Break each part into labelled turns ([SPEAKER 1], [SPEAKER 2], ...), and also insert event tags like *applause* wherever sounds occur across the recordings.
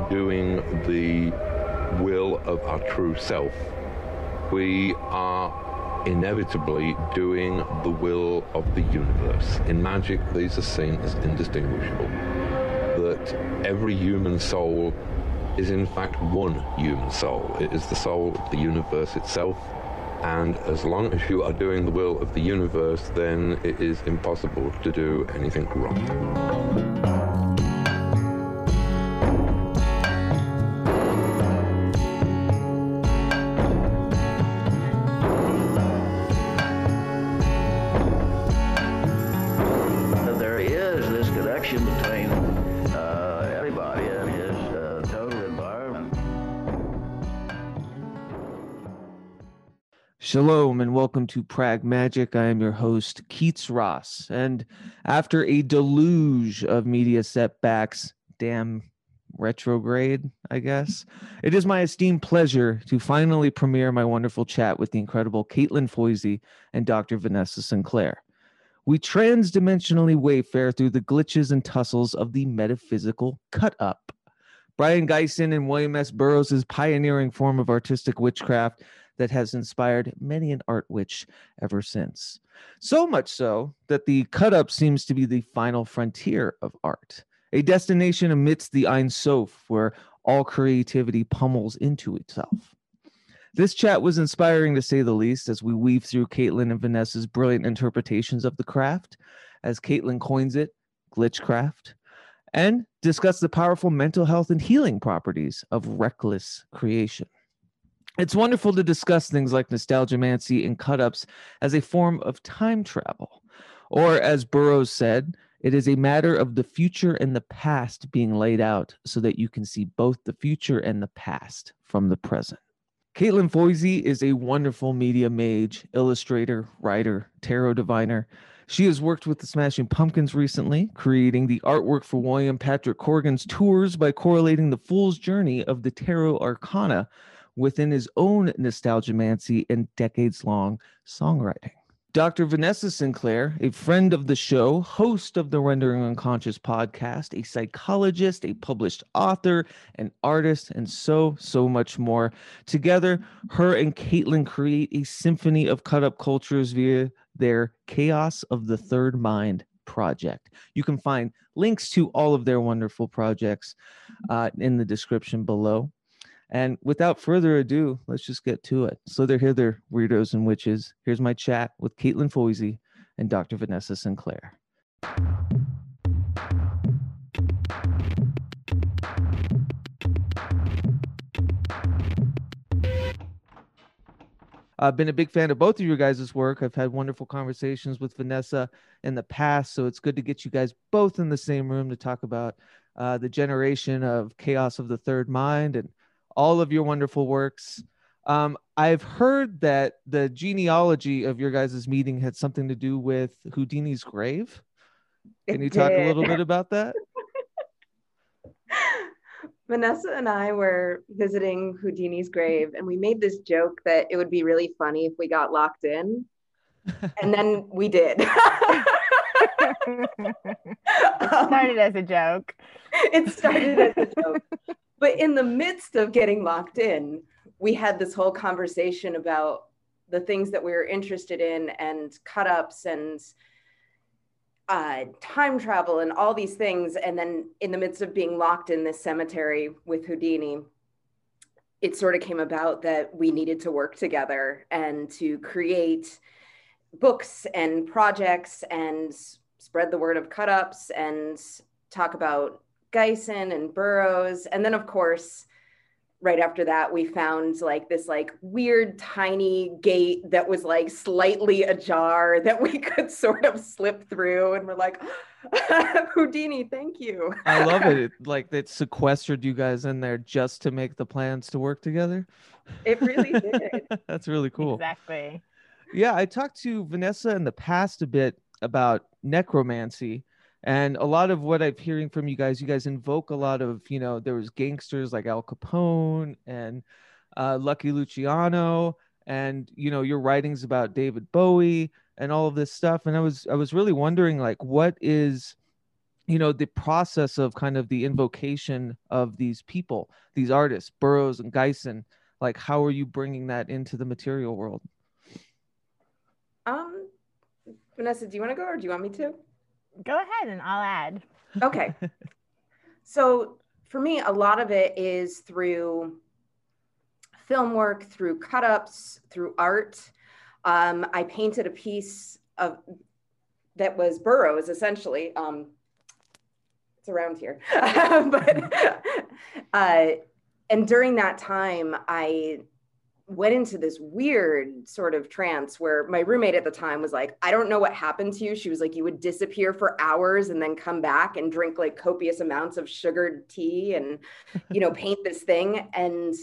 [SPEAKER 1] are doing the will of our true self, we are inevitably doing the will of the universe. In magic, these are seen as indistinguishable. That every human soul is in fact one human soul. It is the soul of the universe itself. And as long as you are doing the will of the universe, then it is impossible to do anything wrong.
[SPEAKER 2] Shalom and welcome to Prag Magic. I am your host, Keats Ross. And after a deluge of media setbacks, damn retrograde, I guess, it is my esteemed pleasure to finally premiere my wonderful chat with the incredible Caitlin Foisey and Dr. Vanessa Sinclair. We transdimensionally wayfare through the glitches and tussles of the metaphysical cut up. Brion Gysin and William S. Burroughs' pioneering form of artistic witchcraft that has inspired many an art witch ever since. So much so that the cut up seems to be the final frontier of art, a destination amidst the Ein Sof where all creativity pummels into itself. This chat was inspiring to say the least as we weave through Caitlin and Vanessa's brilliant interpretations of the craft, as Caitlin coins it, glitchcraft, and discuss the powerful mental health and healing properties of reckless creation. It's wonderful to discuss things like nostalgiamancy and cut ups as a form of time travel. Or, as Burroughs said, it is a matter of the future and the past being laid out so that you can see both the future and the past from the present. Caitlin Foisey is a wonderful media mage, illustrator, writer, tarot diviner. She has worked with the Smashing Pumpkins recently, creating the artwork for William Patrick Corgan's tours by correlating the fool's journey of the tarot arcana within his own nostalgiamancy and decades long songwriting. Dr. Vanessa Sinclair, a friend of the show, host of the Rendering Unconscious podcast, a psychologist, a published author, an artist, and so, so much more. Together, her and Caitlin create a symphony of cut up cultures via their Chaos of the Third Mind project. You can find links to all of their wonderful projects uh, in the description below. And without further ado, let's just get to it. So they're here, weirdos and witches. Here's my chat with Caitlin Foisey and Dr. Vanessa Sinclair. I've been a big fan of both of your guys' work. I've had wonderful conversations with Vanessa in the past, so it's good to get you guys both in the same room to talk about uh, the generation of chaos of the third mind and all of your wonderful works. Um, I've heard that the genealogy of your guys' meeting had something to do with Houdini's grave. Can
[SPEAKER 3] It
[SPEAKER 2] you talk a little bit about that? *laughs*
[SPEAKER 3] Vanessa and I were visiting Houdini's grave, and we made this joke that it would be really funny if we got locked in. *laughs* And then we did. *laughs*
[SPEAKER 4] It started as a joke.
[SPEAKER 3] it started as a joke. But in the midst of getting locked in, we had this whole conversation about the things that we were interested in and cut ups and uh, time travel and all these things. And then in the midst of being locked in this cemetery with Houdini, it sort of came about that we needed to work together and to create books and projects and spread the word of cut ups and talk about Gysin and Burroughs. And then, of course, right after that, we found like this like weird tiny gate that was like slightly ajar *laughs* that we could sort of slip through. And we're like, *laughs* Houdini, thank you.
[SPEAKER 2] I love it. *laughs* it. Like that sequestered you guys in there just to make the plans to work together.
[SPEAKER 3] It really did.
[SPEAKER 2] That's really cool.
[SPEAKER 4] Exactly.
[SPEAKER 2] Yeah, I talked to Vanessa in the past a bit about necromancy. And a lot of what I'm hearing from you guys, you guys invoke a lot of, you know, there was gangsters like Al Capone and uh, Lucky Luciano, and you know, your writings about David Bowie and all of this stuff. And I was I was really wondering, like, what is you know the process of kind of the invocation of these people these artists burroughs and gysin like how are you bringing that into the material world
[SPEAKER 3] Um, Vanessa, do you want to go or do you want me to?
[SPEAKER 4] Go ahead and I'll add.
[SPEAKER 3] Okay. *laughs* so for me, a lot of it is through film work, through cut ups, through art. Um, I painted a piece of that was Burroughs essentially. Um, it's around here, *laughs* but *laughs* uh, and during that time, I went into this weird sort of trance where my roommate at the time was like, I don't know what happened to you. She was like, you would disappear for hours and then come back and drink like copious amounts of sugared tea and, you know, *laughs* paint this thing. And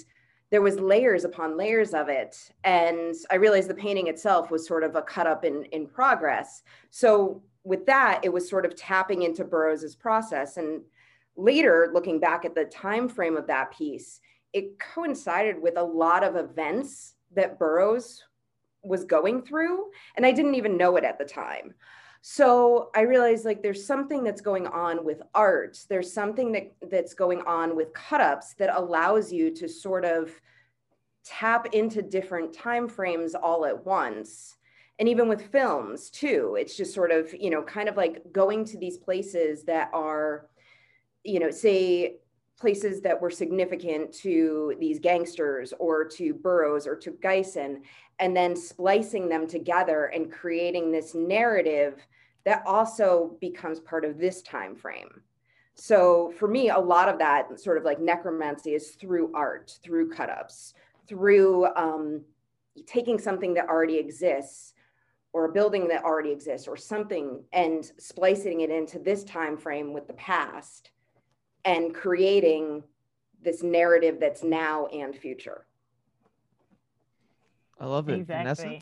[SPEAKER 3] there was layers upon layers of it. And I realized the painting itself was sort of a cut up in, in progress. So with that, it was sort of tapping into Burroughs's process. And later, looking back at the time frame of that piece, it coincided with a lot of events that Burroughs was going through. And I didn't even know it at the time. So I realized like there's something that's going on with art. There's something that, that's going on with cut-ups that allows you to sort of tap into different time frames all at once. And even with films too, it's just sort of, you know, kind of like going to these places that are, you know, say places that were significant to these gangsters or to Burroughs or to Gysin, and then splicing them together and creating this narrative that also becomes part of this time frame. So for me, a lot of that sort of like necromancy is through art, through cut-ups, through um, taking something that already exists or a building that already exists or something and splicing it into this time frame with the past and creating this narrative that's now and future.
[SPEAKER 2] I love it.
[SPEAKER 4] Exactly.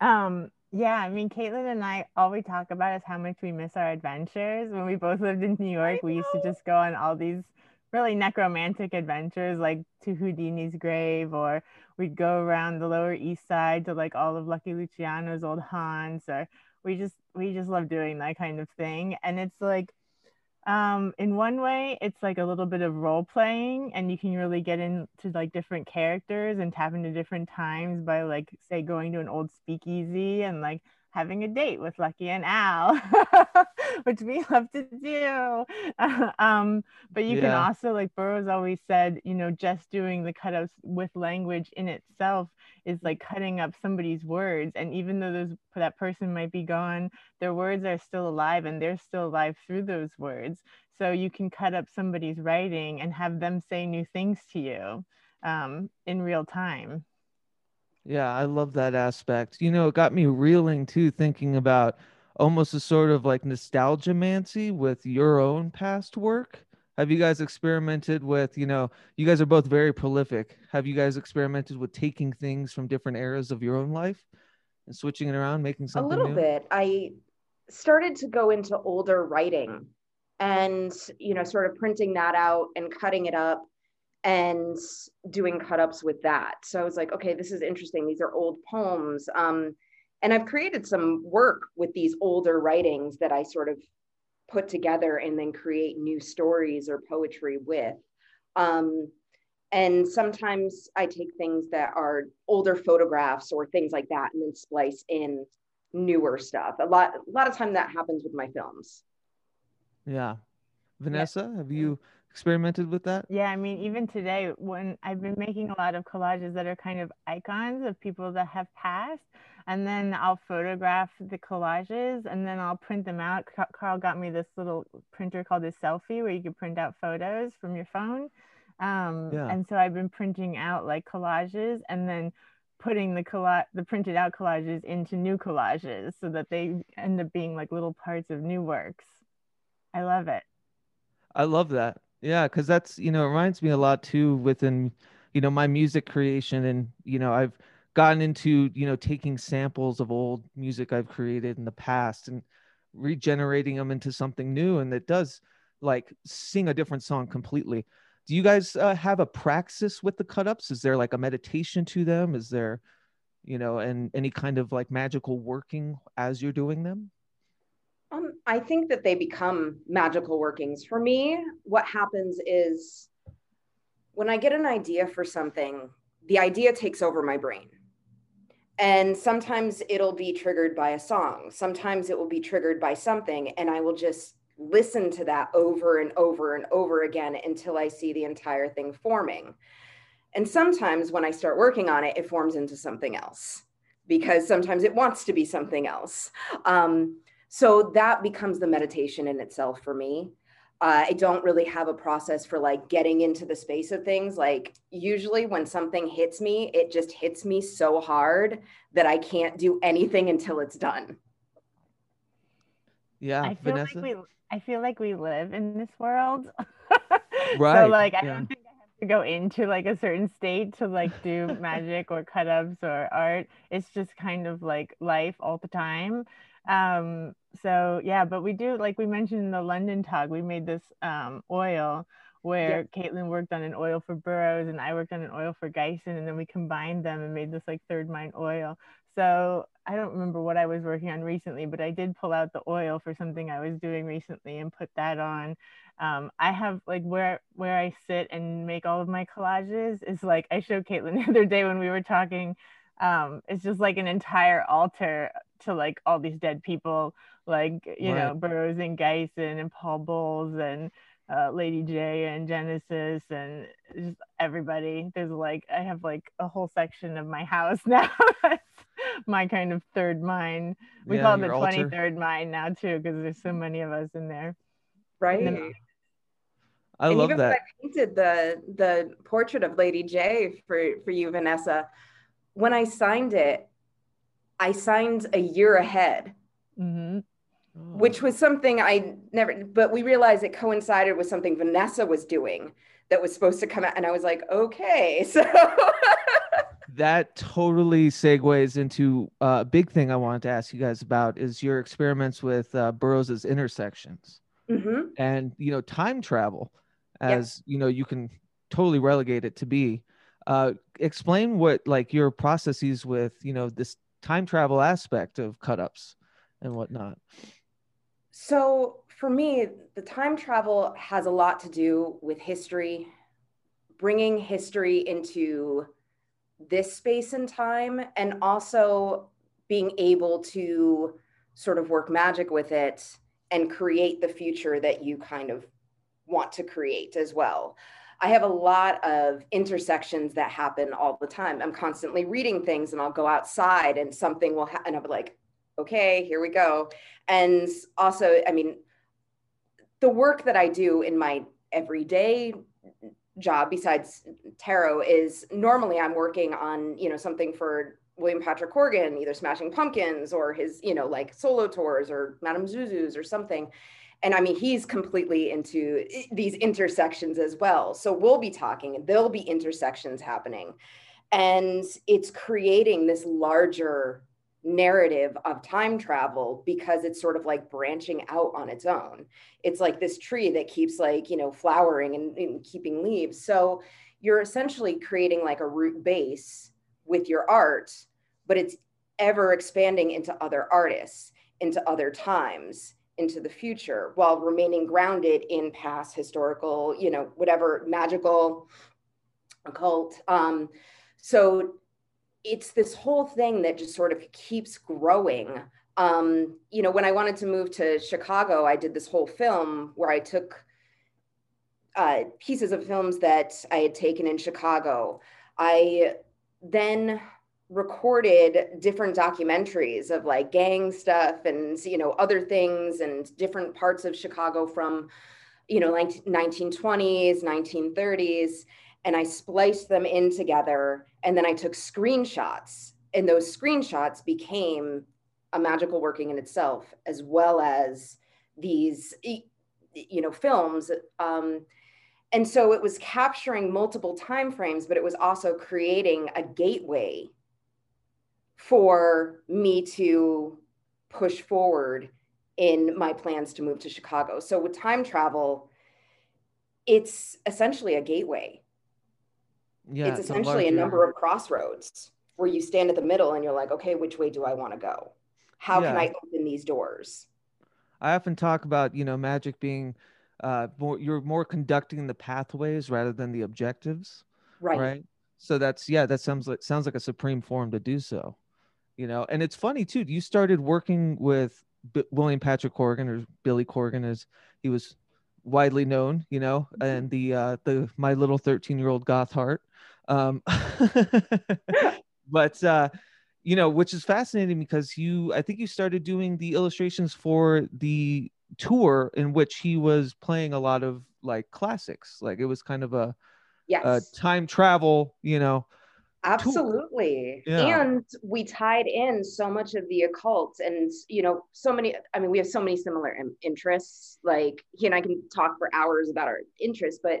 [SPEAKER 4] Um, yeah, I mean, Caitlin and I, all we talk about is how much we miss our adventures. When we both lived in New York, we used to just go on all these really necromantic adventures, like to Houdini's grave, or we'd go around the Lower East Side to like all of Lucky Luciano's old haunts, or we just we just love doing that kind of thing. And it's like um in one way it's like a little bit of role playing and you can really get into like different characters and tap into different times by like say going to an old speakeasy and like having a date with Lucky and Al, *laughs* which we love to do. *laughs* um, but you yeah. can also, like Burroughs always said, you know, just doing the cutouts with language in itself is like cutting up somebody's words. And even though those that person might be gone, their words are still alive and they're still alive through those words. So you can cut up somebody's writing and have them say new things to you um, in real time.
[SPEAKER 2] Yeah, I love that aspect. You know, it got me reeling too, thinking about almost a sort of like nostalgia mancy with your own past work. Have you guys experimented with, you know, you guys are both very prolific. Have you guys experimented with taking things from different eras of your own life and switching it around, making something
[SPEAKER 3] A little
[SPEAKER 2] new?
[SPEAKER 3] bit. I started to go into older writing and, you know, sort of printing that out and cutting it up and doing cut ups with that. So I was like, okay, this is interesting. These are old poems. Um, and I've created some work with these older writings that I sort of put together and then create new stories or poetry with. Um, and sometimes I take things that are older photographs or things like that and then splice in newer stuff. A lot, a lot of time that happens with my films.
[SPEAKER 2] Yeah. Vanessa, yeah. have you experimented with that?
[SPEAKER 4] Yeah, I mean, even today, when I've been making a lot of collages that are kind of icons of people that have passed, and then I'll photograph the collages and then I'll print them out. Carl got me this little printer called a Selphy where you can print out photos from your phone. Um, yeah. And so I've been printing out like collages and then putting the colla- the printed out collages into new collages so that they end up being like little parts of new works. I love it.
[SPEAKER 2] I love that. Yeah, because that's you know it reminds me a lot too within you know my music creation and you know I've gotten into you know taking samples of old music I've created in the past and regenerating them into something new and it does like sing a different song completely. Do you guys uh, have a praxis with the cut ups? Is there like a meditation to them? Is there you know and any kind of like magical working as you're doing them?
[SPEAKER 3] Um, I think that they become magical workings. For me, what happens is when I get an idea for something, the idea takes over my brain. And sometimes it'll be triggered by a song. Sometimes it will be triggered by something. And I will just listen to that over and over and over again until I see the entire thing forming. And sometimes when I start working on it, it forms into something else because sometimes it wants to be something else. Um, so that becomes the meditation in itself for me. Uh, I don't really have a process for like getting into the space of things. Like usually when something hits me, it just hits me so hard that I can't do anything until it's done.
[SPEAKER 2] Yeah,
[SPEAKER 4] I feel
[SPEAKER 2] Vanessa.
[SPEAKER 4] like we I feel like we live in this world. *laughs*
[SPEAKER 2] Right,
[SPEAKER 4] So like I
[SPEAKER 2] yeah.
[SPEAKER 4] don't think I have to go into like a certain state to like do *laughs* magic or cut ups or art. It's just kind of like life all the time. Um so yeah, but we do like we mentioned in the London talk, we made this um oil where Caitlin worked on an oil for Burroughs and I worked on an oil for Gysin and then we combined them and made this like third mind oil. So I don't remember what I was working on recently, but I did pull out the oil for something I was doing recently and put that on. Um, I have like where where I sit and make all of my collages is like I showed Caitlin *laughs* the other day when we were talking. Um, it's just like an entire altar to like all these dead people, like you know
[SPEAKER 2] Right.
[SPEAKER 4] Burroughs and Gysin and Paul Bowles and uh, Lady Jaye and Genesis and just everybody. There's like I have like a whole section of my house *laughs* now. That's my kind of third mind. We
[SPEAKER 2] Yeah,
[SPEAKER 4] call it the
[SPEAKER 2] altar.
[SPEAKER 4] 23rd mind now too because there's so many of us in there.
[SPEAKER 3] Right.
[SPEAKER 4] And then-
[SPEAKER 2] I
[SPEAKER 3] and
[SPEAKER 2] love
[SPEAKER 3] even
[SPEAKER 2] that.
[SPEAKER 3] when I painted the the portrait of Lady Jaye for for you, Vanessa. When I signed it, I signed a year ahead,
[SPEAKER 4] hmm
[SPEAKER 2] Oh.
[SPEAKER 3] which was something I never. But we realized it coincided with something Vanessa was doing that was supposed to come out, and I was like, okay, *laughs* so.
[SPEAKER 2] that totally segues into uh, a big thing I wanted to ask you guys about is your experiments with uh, Burroughs's intersections
[SPEAKER 3] Mhm.
[SPEAKER 2] and you know time travel,
[SPEAKER 3] Yeah.
[SPEAKER 2] as you know you can totally relegate it to be. Uh, explain what like your processes with you know this time travel aspect of cut ups and whatnot.
[SPEAKER 3] So for me, the time travel has a lot to do with history, bringing history into this space and time, and also being able to sort of work magic with it and create the future that you kind of want to create as well. I have a lot of intersections that happen all the time. I'm constantly reading things and I'll go outside and something will happen. And I'll be like, okay, here we go. And also, I mean, the work that I do in my everyday job besides tarot is normally I'm working on, you know, something for William Patrick Corgan, either Smashing Pumpkins or his, you know, like solo tours or Madame Zuzu's or something. And I mean, he's completely into these intersections as well. So we'll be talking there'll be intersections happening. And it's creating this larger narrative of time travel because it's sort of like branching out on its own. It's like this tree that keeps like, you know, flowering and, and keeping leaves. So you're essentially creating like a root base with your art, but it's ever expanding into other artists, into other times, into the future while remaining grounded in past historical, you know, whatever magical, occult. Um, so it's this whole thing that just sort of keeps growing. Um, you know, when I wanted to move to Chicago, I did this whole film where I took uh, pieces of films that I had taken in Chicago. I then recorded different documentaries of like gang stuff and you know other things and different parts of Chicago from you know like 1920s 1930s and I spliced them in together. And then I took screenshots. And those screenshots became a magical working in itself as well as these you know films. Um, and so it was capturing multiple time frames but it was also creating a gateway for me to push forward in my plans to move to Chicago. So with time travel, it's essentially a gateway.
[SPEAKER 2] Yeah,
[SPEAKER 3] it's essentially a,
[SPEAKER 2] larger-
[SPEAKER 3] number of crossroads where you stand at the middle and you're like, okay, which way do I want to go? How can I open these doors?
[SPEAKER 2] I often talk about you know magic being uh more you're more conducting the pathways rather than the objectives
[SPEAKER 3] Right.
[SPEAKER 2] right so that's yeah that sounds like sounds like a supreme form to do so you know and it's funny too you started working with B- william patrick corgan or billy corgan as he was widely known you know and the uh the my little 13 year old goth heart. Um *laughs* but uh you know which is fascinating because you i think you started doing the illustrations for the tour in which he was playing a lot of like classics. Like it was kind of a,
[SPEAKER 3] Yes.
[SPEAKER 2] a time travel you know
[SPEAKER 3] Absolutely.
[SPEAKER 2] Yeah.
[SPEAKER 3] And we tied in so much of the occult and, you know, so many, I mean, we have so many similar in- interests. Like he and I can talk for hours about our interests, but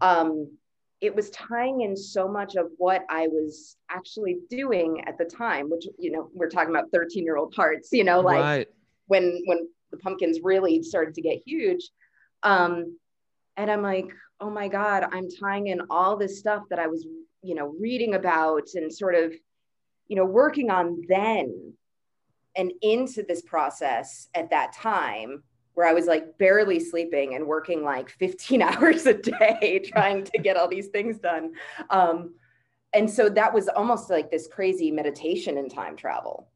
[SPEAKER 3] um, it was tying in so much of what I was actually doing at the time, which, you know, we're talking about 13 year old hearts, you know, like
[SPEAKER 2] right
[SPEAKER 3] when, when the pumpkins really started to get huge. Um, and I'm like, oh my God, I'm tying in all this stuff that I was you know reading about and sort of you know working on then and into this process at that time where I was like barely sleeping and working like *laughs* 15 *laughs* hours a day trying to get all these things done. Um, and so that was almost like this crazy meditation in time travel.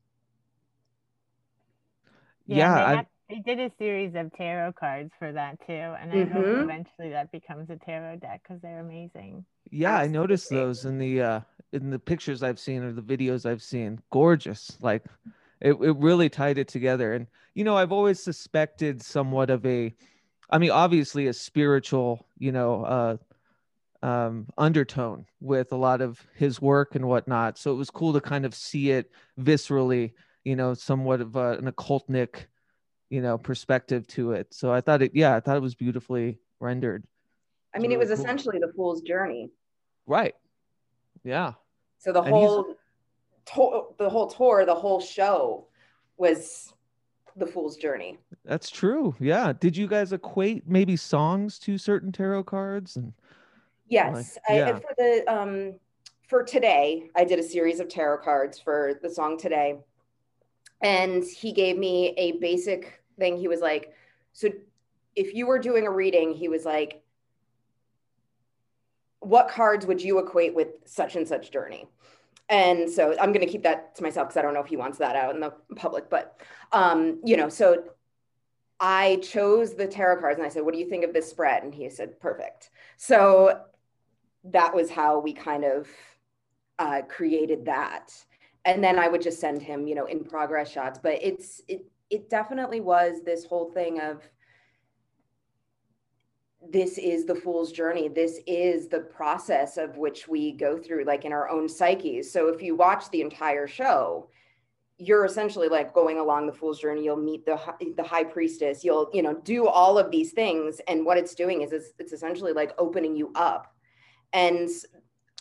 [SPEAKER 2] yeah,
[SPEAKER 4] they,
[SPEAKER 2] I,
[SPEAKER 4] have- they did a series of tarot cards for that too, and I hope
[SPEAKER 3] Mhm.
[SPEAKER 4] eventually that becomes a tarot deck because they're amazing.
[SPEAKER 2] yeah i noticed
[SPEAKER 3] Absolutely.
[SPEAKER 2] those in the uh in the pictures i've seen or the videos i've seen gorgeous like it, it really tied it together and you know i've always suspected somewhat of a i mean obviously a spiritual you know uh um undertone with a lot of his work and whatnot so it was cool to kind of see it viscerally you know somewhat of a, an occultnic you know perspective to it so i thought it yeah i thought it was beautifully rendered
[SPEAKER 3] I mean, it was
[SPEAKER 2] cool.
[SPEAKER 3] essentially the fool's journey.
[SPEAKER 2] right yeah
[SPEAKER 3] So the
[SPEAKER 2] And
[SPEAKER 3] whole tour, the whole tour, the whole show was the fool's journey.
[SPEAKER 2] That's true. Yeah. Did you guys equate maybe songs to certain tarot cards? And
[SPEAKER 3] Yes,
[SPEAKER 2] Like,
[SPEAKER 3] I, for the um for today, I did a series of tarot cards for the song today, and he gave me a basic thing. He was like, "So, if you were doing a reading, he was like, what cards would you equate with such and such journey?" And so I'm going to keep that to myself because I don't know if he wants that out in the public, but um, you know, so I chose the tarot cards and I said, "What do you think of this spread?" And he said, "Perfect." So that was how we kind of uh, created that. And then I would just send him, you know, in progress shots. But it's it it definitely was this whole thing of this is the fool's journey. This is the process of which we go through, like in our own psyches. So if you watch the entire show, you're essentially like going along the fool's journey. You'll meet the the high priestess. You'll you know do all of these things, and what it's doing is it's, it's essentially like opening you up. And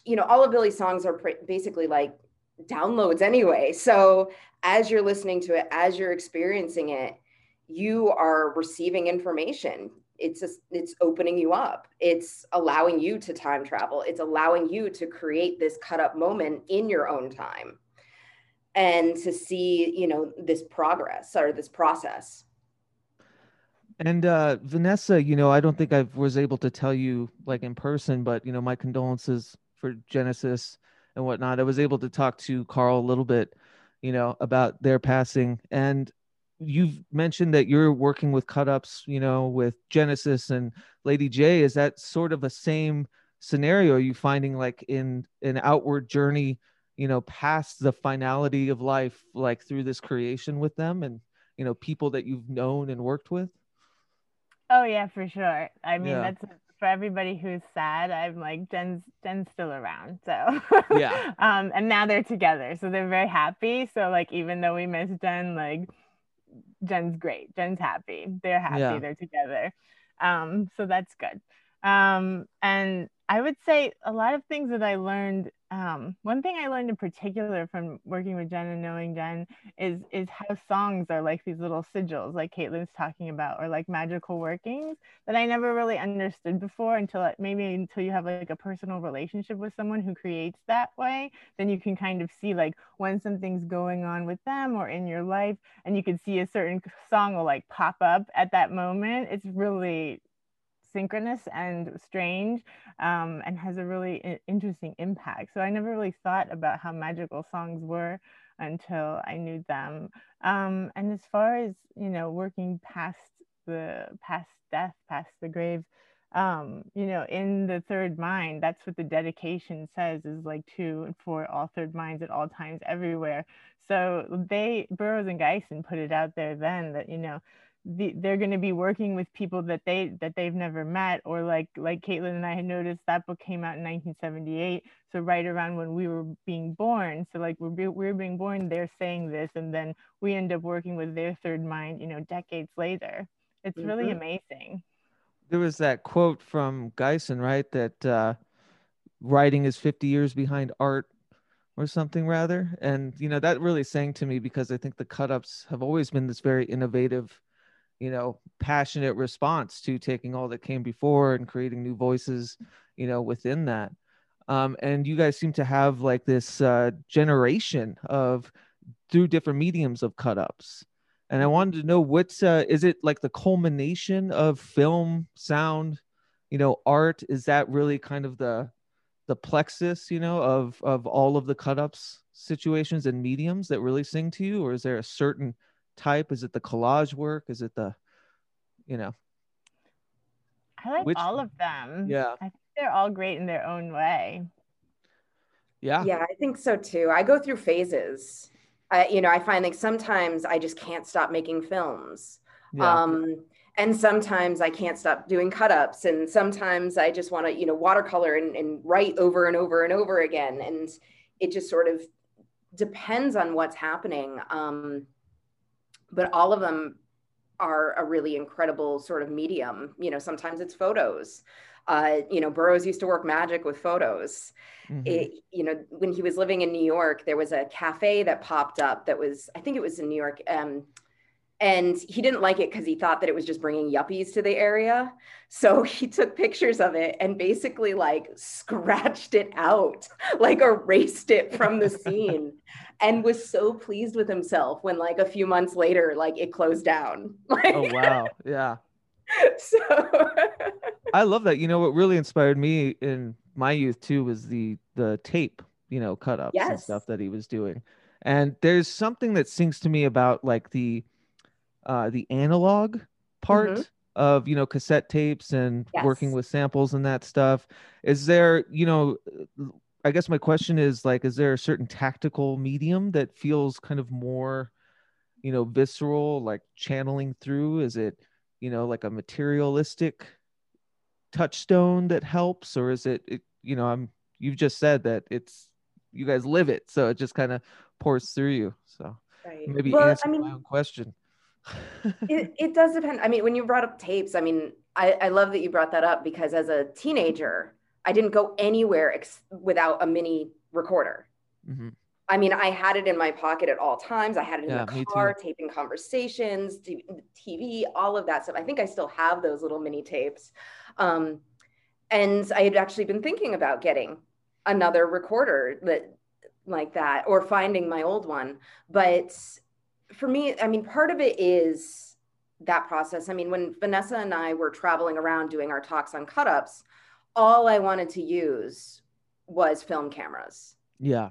[SPEAKER 3] you know all of Billy's songs are pr- basically like downloads anyway. So as you're listening to it, as you're experiencing it, you are receiving information. It's just, it's opening you up. It's allowing you to time travel. It's allowing you to create this cut up moment in your own time and to see, you know, this progress or this process.
[SPEAKER 2] and uh Vanessa, you know, I don't think I was able to tell you like in person, but you know, my condolences for Genesis and whatnot. I was able to talk to Carl a little bit, you know, about their passing. And you've mentioned that you're working with cut ups, you know, with Genesis and Lady Jaye. Is that sort of a same scenario? Are you finding like in an outward journey, you know, past the finality of life, like through this creation with them and you know, people that you've known and worked with?
[SPEAKER 4] Oh yeah, for sure. I mean,
[SPEAKER 2] Yeah.
[SPEAKER 4] that's for everybody who's sad. I'm like Jen's Jen's still around, so
[SPEAKER 2] Yeah. *laughs*
[SPEAKER 4] um, and now they're together, so they're very happy. So like, even though we miss Jen, like Jen's great. Jen's happy. They're happy.
[SPEAKER 2] Yeah.
[SPEAKER 4] They're together. Um, so that's good. Um, and I would say a lot of things that I learned. Um, one thing I learned in particular from working with Jen and knowing Jen is is how songs are like these little sigils, like Caitlin's talking about, or like magical workings that I never really understood before until maybe until you have like a personal relationship with someone who creates that way. Then you can kind of see like when something's going on with them or in your life, and you can see a certain song will like pop up at that moment. It's really synchronous and strange um, and has a really interesting impact. So I never really thought about how magical songs were until I knew them. Um, and as far as, you know, working past the past death, past the grave, um, you know, in the third mind, that's what the dedication says is like to and for all third minds at all times, everywhere. So they, Burroughs and Gysin put it out there then that, you know, the, they're going to be working with people that they that they've never met or like like caitlin and i had noticed that book came out in 1978 so right around when we were being born so like we're, we're being born they're saying this and then we end up working with their third mind you know decades later it's mm-hmm. really amazing
[SPEAKER 2] there was that quote from Gysin, right that uh writing is 50 years behind art or something rather and you know that really sang to me because i think the cut ups have always been this very innovative you know passionate response to taking all that came before and creating new voices you know within that. Um, and you guys seem to have like this uh, generation of through different mediums of cut ups and i wanted to know what's uh, is it like the culmination of film sound you know art? Is that really kind of the the plexus you know of of all of the cut ups situations and mediums that really sing to you? Or is there a certain type? Is it the collage work? Is it the, you know?
[SPEAKER 4] I like which, all of them.
[SPEAKER 2] Yeah.
[SPEAKER 4] I think they're all great in their own way.
[SPEAKER 2] Yeah.
[SPEAKER 3] Yeah, I think so too. I go through phases. I, you know, I find like sometimes I just can't stop making films. Yeah. Um, and sometimes I can't stop doing cut ups. And sometimes I just want to, you know, watercolor and, and write over and over and over again. And it just sort of depends on what's happening. Um, but all of them are a really incredible sort of medium. You know, sometimes it's photos. Uh, you know, Burroughs used to work magic with photos. Mm-hmm. It, you know, when he was living in New York, there was a cafe that popped up that was, I think it was in New York. Um, and he didn't like it because he thought that it was just bringing yuppies to the area. So *laughs* he took pictures of it and basically like scratched it out *laughs* like erased it from the scene *laughs* and was so pleased with himself when like a few months later like it closed down.
[SPEAKER 2] Oh wow. Yeah.
[SPEAKER 3] So
[SPEAKER 2] i love that. You know what really inspired me in my youth too was the the tape you know cut ups yes. and stuff that he was doing. And there's something that sings to me about like the uh, the analog part mm-hmm. of you know cassette tapes and yes. working with samples and that stuff. Is there you know? I guess my question is like, is there a certain tactical medium that feels kind of more, you know, visceral, like channeling through? Is it, you know, like a materialistic touchstone that helps, or is it, it you know, I'm you've just said that it's you guys live it, so it just kind of pours through you. So right. maybe well, answer I mean, my own question
[SPEAKER 3] it, it does depend. I mean, when you brought up tapes, I mean, I, I love that you brought that up because as a teenager, I didn't go anywhere ex- without a mini recorder. Mm-hmm. I mean, I had it in my pocket at all times. I had it in yeah, the car, taping conversations, TV, all of that stuff. I think I still have those little mini tapes. Um, and I had actually been thinking about getting another recorder that like that or finding my old one. But for me, I mean, part of it is that process. I mean, when Vanessa and I were traveling around doing our talks on cut ups, all I wanted to use was film cameras.
[SPEAKER 2] Yeah.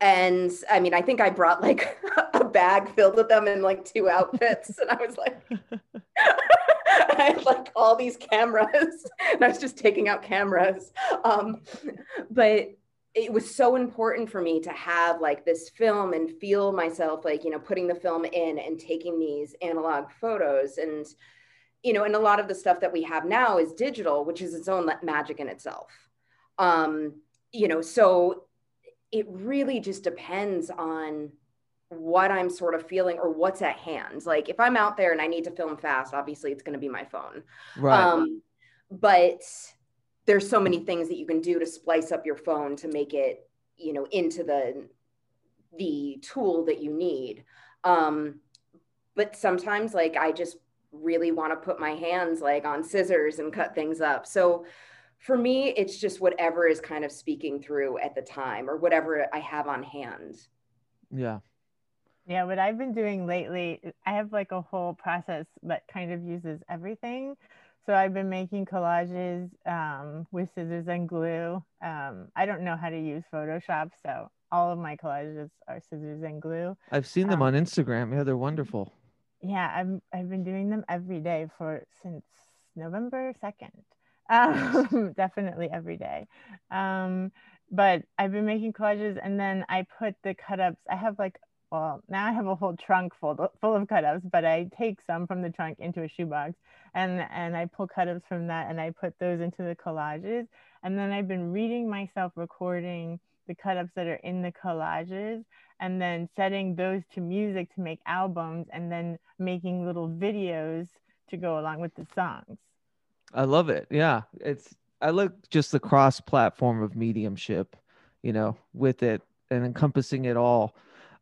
[SPEAKER 3] And I mean, I think I brought like *laughs* a bag filled with them in like two outfits. and I was like, *laughs* I had like all these cameras *laughs* and I was just taking out cameras. Um, but it was so important for me to have like this film and feel myself like you know putting the film in and taking these analog photos. And you know and a lot of the stuff that we have now is digital which is its own magic in itself. Um you know so it really just depends on what i'm sort of feeling or what's at hand. Like if i'm out there and i need to film fast obviously it's going to be my phone.
[SPEAKER 2] Right.
[SPEAKER 3] Um but there's so many things that you can do to splice up your phone to make it you know into the the tool that you need. Um but sometimes like i just really want to put my hands like on scissors and cut things up. So for me it's just whatever is kind of speaking through at the time or whatever i have on hand.
[SPEAKER 2] Yeah.
[SPEAKER 4] Yeah what i've been doing lately i have like a whole process that kind of uses everything so I've been making collages um, with scissors and glue. Um, I don't know how to use Photoshop, so all of my collages are scissors and glue.
[SPEAKER 2] I've seen them
[SPEAKER 4] Um,
[SPEAKER 2] on Instagram. Yeah, they're wonderful.
[SPEAKER 4] Yeah, I've I've been doing them every day for since November second. *laughs* Um, definitely every day. Um, but I've been making collages, and then I put the cut ups. I have like well now I have a whole trunk full full of cut ups, but I take some from the trunk into a shoebox, and and I pull cut ups from that, and I put those into the collages, and then I've been reading myself recording the cut ups that are in the collages and then setting those to music to make albums and then making little videos to go along with the songs.
[SPEAKER 2] I love it. Yeah, it's I look just the cross platform of mediumship, you know, with it and encompassing it all.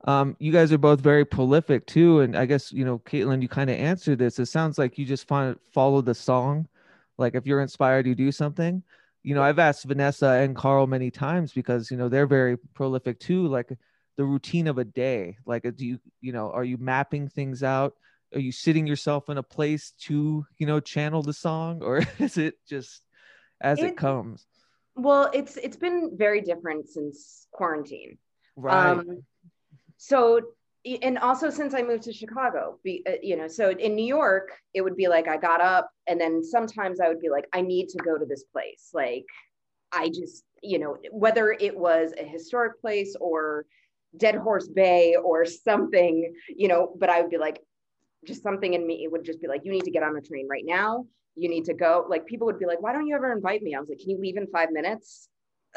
[SPEAKER 2] Um, you guys are both very prolific too, and I guess you know, Caitlin, you kind of answered this. It sounds like you just find follow the song, like if you're inspired, you do something. You know, I've asked Vanessa and Carl many times because you know they're very prolific too. Like the routine of a day, like do you you know, are you mapping things out? Are you sitting yourself in a place to you know channel the song, or *laughs* is it just as it,
[SPEAKER 3] It-
[SPEAKER 2] comes?
[SPEAKER 3] well it's it's been very different since quarantine
[SPEAKER 2] Right.
[SPEAKER 3] Um, so, and also since I moved to Chicago, be, uh, you know, so in New York, it would be like I got up and then sometimes I would be like, I need to go to this place. Like, I just, you know, whether it was a historic place or Dead Horse Bay or something, you know, but I would be like, just something in me, it would just be like, you need to get on a train right now. You need to go. Like, people would be like, why don't you ever invite me? I was like, can you leave in five minutes? *laughs*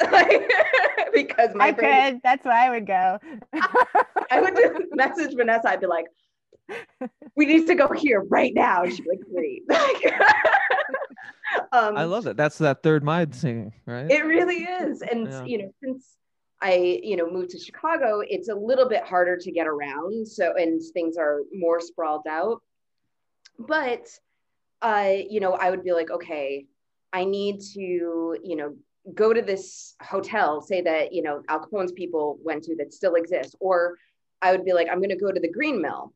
[SPEAKER 3] *laughs* because my
[SPEAKER 4] I
[SPEAKER 3] brain
[SPEAKER 4] could. That's why I would go. *laughs*
[SPEAKER 3] I would just message Vanessa. I'd be like, "We need to go here right now." And she'd be like, "Great." *laughs* um,
[SPEAKER 2] I love it. That's that third mind singing, right?
[SPEAKER 3] it. Really is, and
[SPEAKER 2] Yeah.
[SPEAKER 3] you know, since I you know moved to Chicago, it's a little bit harder to get around. So and things are more sprawled out. But uh, you know, I would be like, okay, I need to you know go to this hotel, say that you know Al Capone's people went to that still exists, or I would be like, I'm going to go to the Green Mill,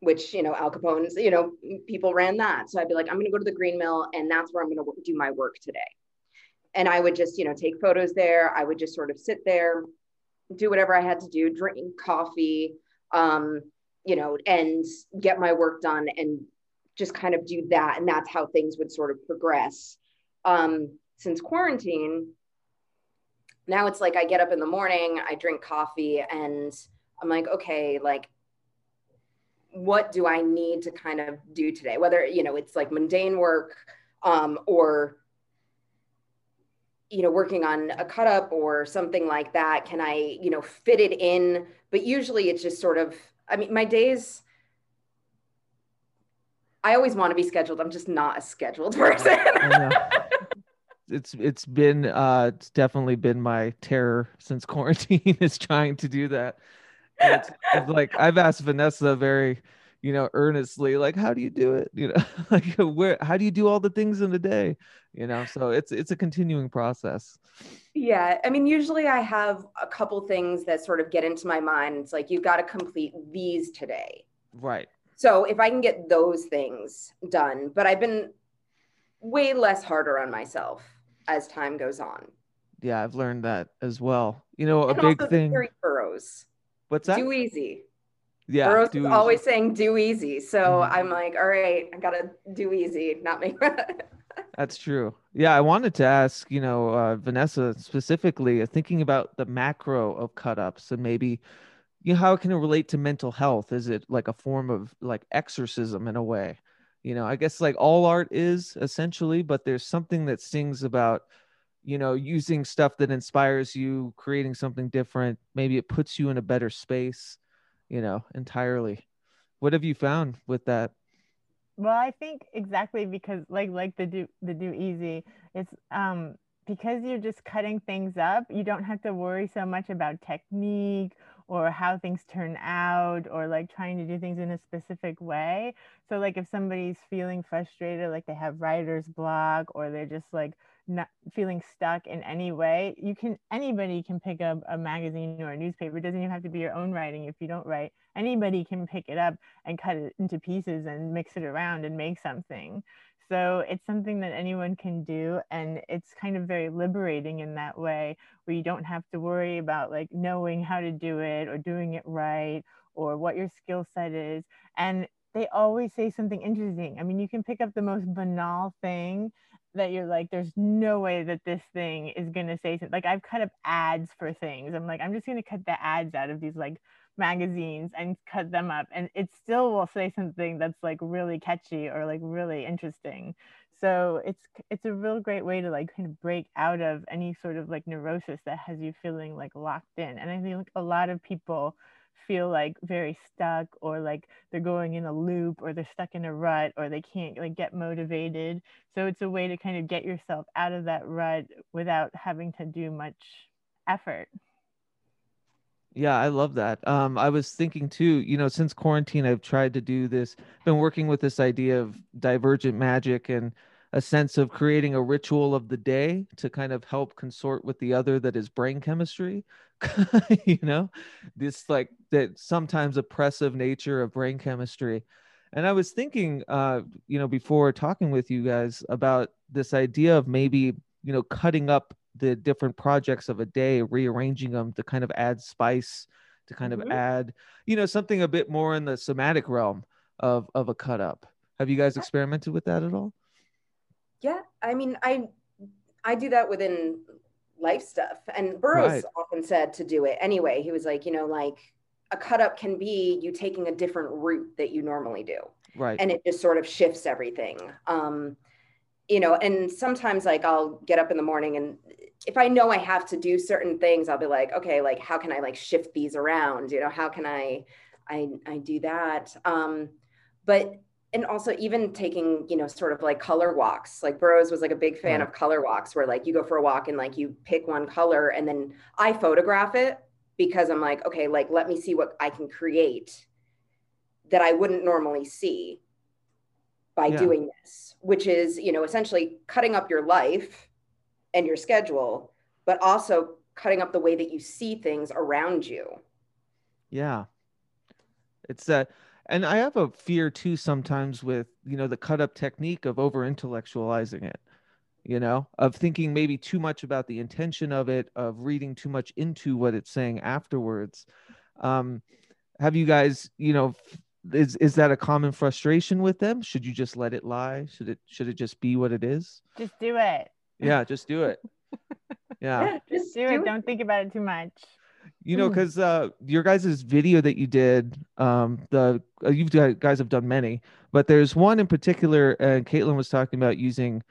[SPEAKER 3] which you know Al Capone's, you know, people ran that. So I'd be like, I'm going to go to the Green Mill, and that's where I'm going to do my work today. And I would just, you know, take photos there. I would just sort of sit there, do whatever I had to do, drink coffee, um, you know, and get my work done, and just kind of do that. And that's how things would sort of progress. Um, since quarantine, now it's like I get up in the morning, I drink coffee, and I'm like, okay, like, what do I need to kind of do today? Whether, you know, it's like mundane work um, or, you know, working on a cut up or something like that. Can I, you know, fit it in? But usually it's just sort of, I mean, my days, I always want to be scheduled. I'm just not a scheduled *laughs* person.
[SPEAKER 2] It's it's been uh it's definitely been my terror since quarantine *laughs* is trying to do that. It's, it's like I've asked Vanessa very, you know, earnestly, like, how do you do it? You know, *laughs* like where how do you do all the things in a day? You know, so it's it's a continuing process.
[SPEAKER 3] Yeah, I mean, usually I have a couple things that sort of get into my mind. It's like you've got to complete these today.
[SPEAKER 2] Right.
[SPEAKER 3] So if I can get those things done, but I've been way less harder on myself as time goes on.
[SPEAKER 2] Yeah, I've learned that as well. You know, a
[SPEAKER 3] and
[SPEAKER 2] big
[SPEAKER 3] also
[SPEAKER 2] thing.
[SPEAKER 3] Burroughs,
[SPEAKER 2] What's that?
[SPEAKER 3] do easy.
[SPEAKER 2] yeah,
[SPEAKER 3] Burroughs
[SPEAKER 2] do
[SPEAKER 3] always saying do easy. So
[SPEAKER 2] Mhm.
[SPEAKER 3] I'm like, all right, I gotta do easy, not make. *laughs*
[SPEAKER 2] That's true. Yeah, I wanted to ask, you know, uh, Vanessa specifically, uh, thinking about the macro of cut ups and maybe, you know, how can it relate to mental health? Is it like a form of like exorcism in a way? You know, I guess like all art is essentially, but there's something that sings about, you know, using stuff that inspires you, creating something different. Maybe it puts you in a better space, you know, entirely. What have you found with that?
[SPEAKER 4] Well, I think exactly because like like the do the do easy, it's um because you're just cutting things up, you don't have to worry so much about technique or how things turn out or like trying to do things in a specific way. So like if somebody's feeling frustrated, like they have writer's block or they're just like not feeling stuck in any way, you can anybody can pick up a magazine or a newspaper. It doesn't even have to be your own writing if you don't write. Anybody can pick it up and cut it into pieces and mix it around and make something. So it's something that anyone can do. And it's kind of very liberating in that way, where you don't have to worry about like knowing how to do it or doing it right or what your skill set is. And they always say something interesting. I mean, you can pick up the most banal thing that you're like, there's no way that this thing is going to say something. Like, I've cut up ads for things. I'm like, I'm just going to cut the ads out of these like magazines and cut them up and it still will say something that's like really catchy or like really interesting. So it's it's a real great way to like kind of break out of any sort of like neurosis that has you feeling like locked in. And i think like a lot of people feel like very stuck or like they're going in a loop or they're stuck in a rut or they can't like get motivated. So it's a way to kind of get yourself out of that rut without having to do much effort
[SPEAKER 2] yeah, I love that. Um, I was thinking too, you know, since quarantine, I've tried to do this, been working with this idea of divergent magic and a sense of creating a ritual of the day to kind of help consort with the other that is brain chemistry. *laughs* you know, this like that sometimes oppressive nature of brain chemistry. And I was thinking, uh, you know, before talking with you guys about this idea of maybe, you know, cutting up the different projects of a day, rearranging them to kind of add spice, to kind mm-hmm. of add, you know, something a bit more in the somatic realm of of a cut up. Have you guys experimented with that at all?
[SPEAKER 3] Yeah, I mean, I I do that within life stuff, and Burroughs right. often said to do it anyway. He was like, you know, like a cut up can be you taking a different route that you normally do,
[SPEAKER 2] right?
[SPEAKER 3] And it just sort of shifts everything. Um, you know, and sometimes like I'll get up in the morning and if I know I have to do certain things, I'll be like, okay, like how can I like shift these around? You know, how can I I I do that? Um, but and also even taking, you know, sort of like color walks. Like Burroughs was like a big fan right. of color walks where like you go for a walk and like you pick one color and then I photograph it because I'm like, okay, like let me see what I can create that I wouldn't normally see by yeah. doing this, which is, you know, essentially cutting up your life and your schedule, but also cutting up the way that you see things around you.
[SPEAKER 2] Yeah. It's that and I have a fear too sometimes with, you know, the cut up technique of over intellectualizing it, you know, of thinking maybe too much about the intention of it, of reading too much into what it's saying afterwards. Um, have you guys, you know, is is that a common frustration with them? Should you just let it lie? Should it should it just be what it is?
[SPEAKER 4] Just do it.
[SPEAKER 2] Yeah just do it. Yeah. *laughs*
[SPEAKER 4] Just do, do it. it. Don't think about it too much.
[SPEAKER 2] You know because hmm. uh your guys' video that you did um the uh, you guys have done many but there's one in particular and caitlin was talking about using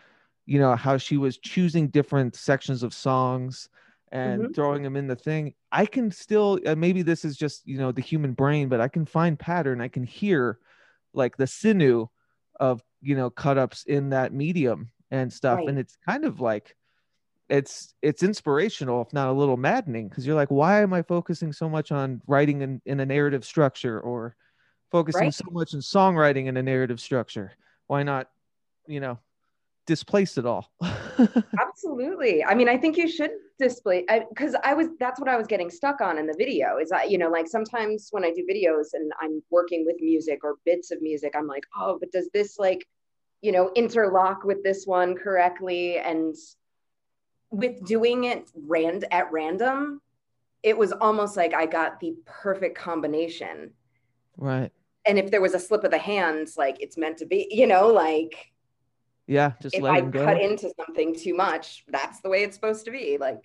[SPEAKER 2] you know how she was choosing different sections of songs and mm-hmm. throwing them in the thing i can still uh, maybe this is just you know the human brain but i can find pattern i can hear like the sinew of you know cut ups in that medium and stuff right. and it's kind of like it's it's inspirational if not a little maddening because you're like why am i focusing so much on writing in, in a narrative structure or focusing right. so much in songwriting in a narrative structure why not you know displace it all. *laughs*
[SPEAKER 3] Absolutely. I mean i think you should display because I, I, was that's what i was getting stuck on in the video is that you know like sometimes when i do videos and i'm working with music or bits of music i'm like oh but does this like you know interlock with this one correctly? And with doing it rand at random it was almost like i got the perfect combination.
[SPEAKER 2] Right.
[SPEAKER 3] And if there was a slip of the hands like it's meant to be you know like
[SPEAKER 2] yeah, just
[SPEAKER 3] if I cut into something too much, that's the way it's supposed to be. Like,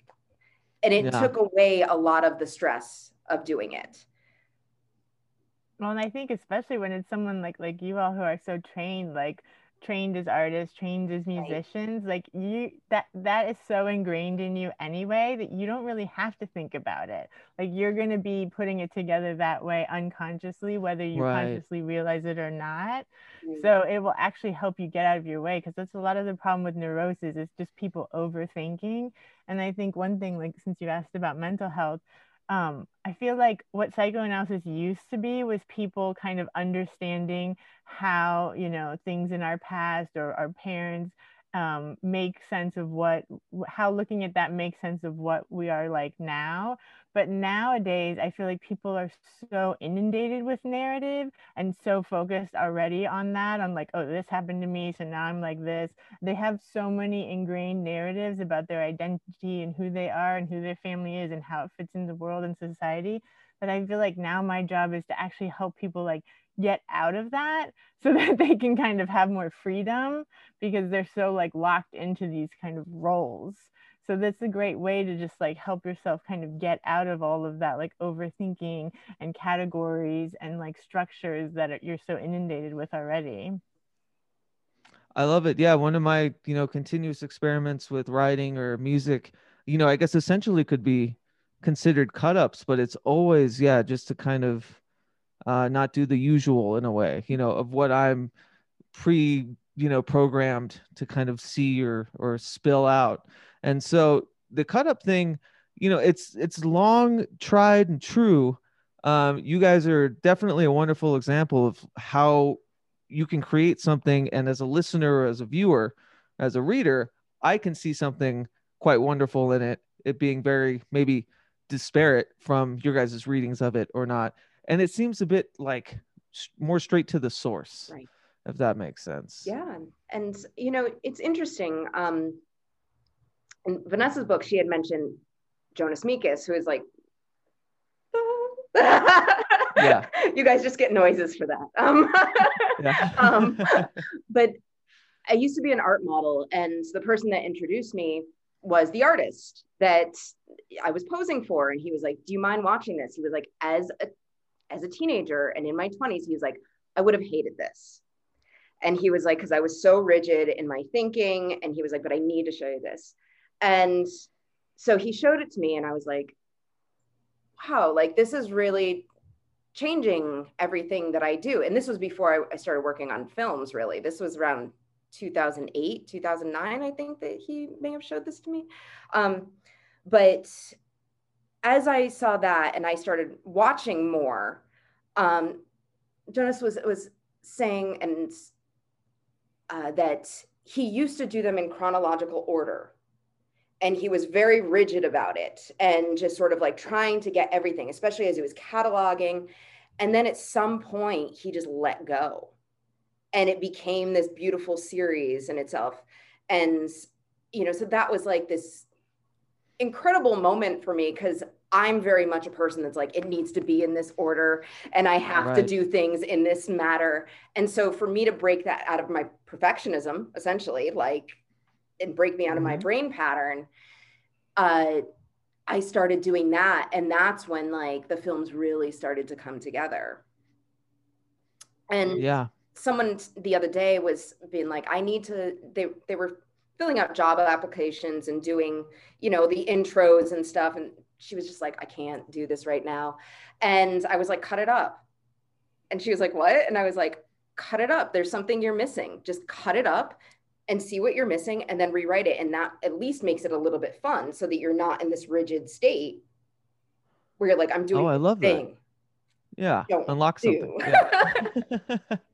[SPEAKER 3] and it yeah. took away a lot of the stress of doing it.
[SPEAKER 4] Well, and I think especially when it's someone like like you all who are so trained, like trained as artists, trained as musicians, right. like you that that is so ingrained in you anyway that you don't really have to think about it. Like you're going to be putting it together that way unconsciously whether you right. consciously realize it or not. Mm-hmm. So it will actually help you get out of your way because that's a lot of the problem with neurosis is just people overthinking. And I think one thing like since you asked about mental health, um, I feel like what psychoanalysis used to be was people kind of understanding how, you know, things in our past or our parents um, make sense of what, how looking at that makes sense of what we are like now. But nowadays, I feel like people are so inundated with narrative and so focused already on that, on like, oh, this happened to me, so now I'm like this. They have so many ingrained narratives about their identity and who they are and who their family is and how it fits in the world and society that I feel like now my job is to actually help people like get out of that so *laughs* that they can kind of have more freedom because they're so like locked into these kind of roles. So that's a great way to just like help yourself kind of get out of all of that like overthinking and categories and like structures that you're so inundated with already.
[SPEAKER 2] I love it. Yeah one of my you know continuous experiments with writing or music you know i guess essentially could be considered cut ups but it's always yeah just to kind of uh not do the usual in a way you know of what i'm pre you know programmed to kind of see or or spill out and so the cut up thing, you know, it's it's long tried and true. Um, you guys are definitely a wonderful example of how you can create something, and as a listener, as a viewer, as a reader, I can see something quite wonderful in it. It being very maybe disparate from your guys' readings of it or not, and it seems a bit like more straight to the source, right? If that makes sense.
[SPEAKER 3] Yeah, and you know, it's interesting. Um, in Vanessa's book, she had mentioned Jonas Mekas, who is like, *laughs* yeah, you guys just get noises for that. Um, *laughs* yeah. *laughs* um, but I used to be an art model, and the person that introduced me was the artist that I was posing for, and he was like, "Do you mind watching this?" He was like, "As a as a teenager and in my 20s, he was like, I would have hated this." And he was like, because I was so rigid in my thinking, and he was like, "But I need to show you this." And so he showed it to me, and I was like, wow, like this is really changing everything that I do. And this was before I, I started working on films, really. This was around 2008, 2009, I think that he may have showed this to me. Um, but as I saw that and I started watching more, um, Jonas was was saying and uh, that he used to do them in chronological order. And he was very rigid about it and just sort of like trying to get everything especially as he was cataloging. And then at some point he just let go. And it became this beautiful series in itself. And you know so that was like this incredible moment for me because i'm very much a person that's like it needs to be in this order and i have right. to do things in this matter and so for me to break that out of my perfectionism essentially like and break me out of my mm-hmm. brain pattern uh i started doing that and that's when like the films really started to come together and
[SPEAKER 2] yeah
[SPEAKER 3] someone the other day was being like i need to they they were filling out job applications and doing you know the intros and stuff and she was just like i can't do this right now. And i was like cut it up. And she was like what? And i was like cut it up. There's something you're missing. Just cut it up and see what you're missing and then rewrite it. And that at least makes it a little bit fun so that you're not in this rigid state where you're like i'm doing
[SPEAKER 2] oh i love thing. that yeah unlock do. something. Yeah, *laughs* *laughs*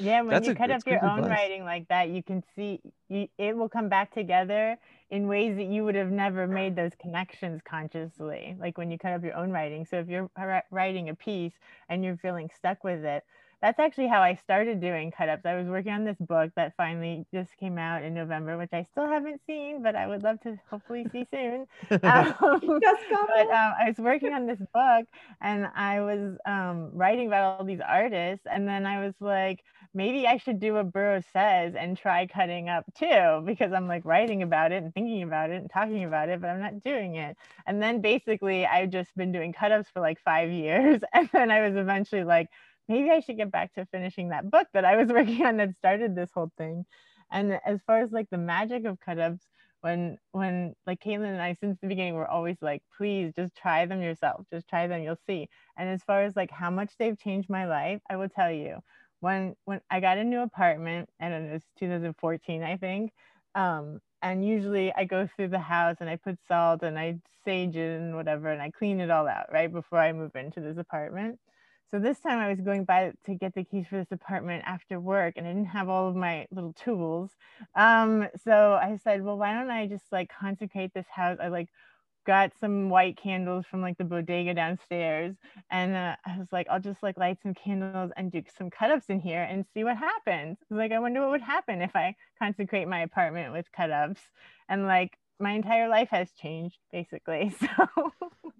[SPEAKER 4] yeah when That's you a, cut up your own advice. writing like that you can see you, it will come back together in ways that you would have never made those connections consciously like when you cut up your own writing so if you're writing a piece and you're feeling stuck with it that's actually how I started doing cut ups. I was working on this book that finally just came out in November, which I still haven't seen, but I would love to hopefully see soon. *laughs* Um, but um, I was working on this book and I was um, writing about all these artists. And then I was like, maybe I should do what Burroughs says and try cutting up too, because I'm like writing about it and thinking about it and talking about it, but I'm not doing it. And then basically, I've just been doing cut ups for like five years. *laughs* And then I was eventually like, maybe I should get back to finishing that book that I was *laughs* working on that started this whole thing. And as far as like the magic of cut ups, when when like Caitlin and I since the beginning we're always like, please just try them yourself. Just try them, you'll see. And as far as like how much they've changed my life, I will tell you. When when I got a new apartment and it was 2014, I think. Um, and usually I go through the house and I put salt and I sage it and whatever and I clean it all out right before I move into this apartment. So this time I was going by to get the keys for this apartment after work and I didn't have all of my little tools. Um, so I said, well, why don't I just like consecrate this house? I like got some white candles from like the bodega downstairs and uh, i was like i'll just like light some candles and do some cut-ups in here and see what happens. Like i wonder what would happen if i consecrate my apartment with cut-ups. And like my entire life has changed basically *laughs* so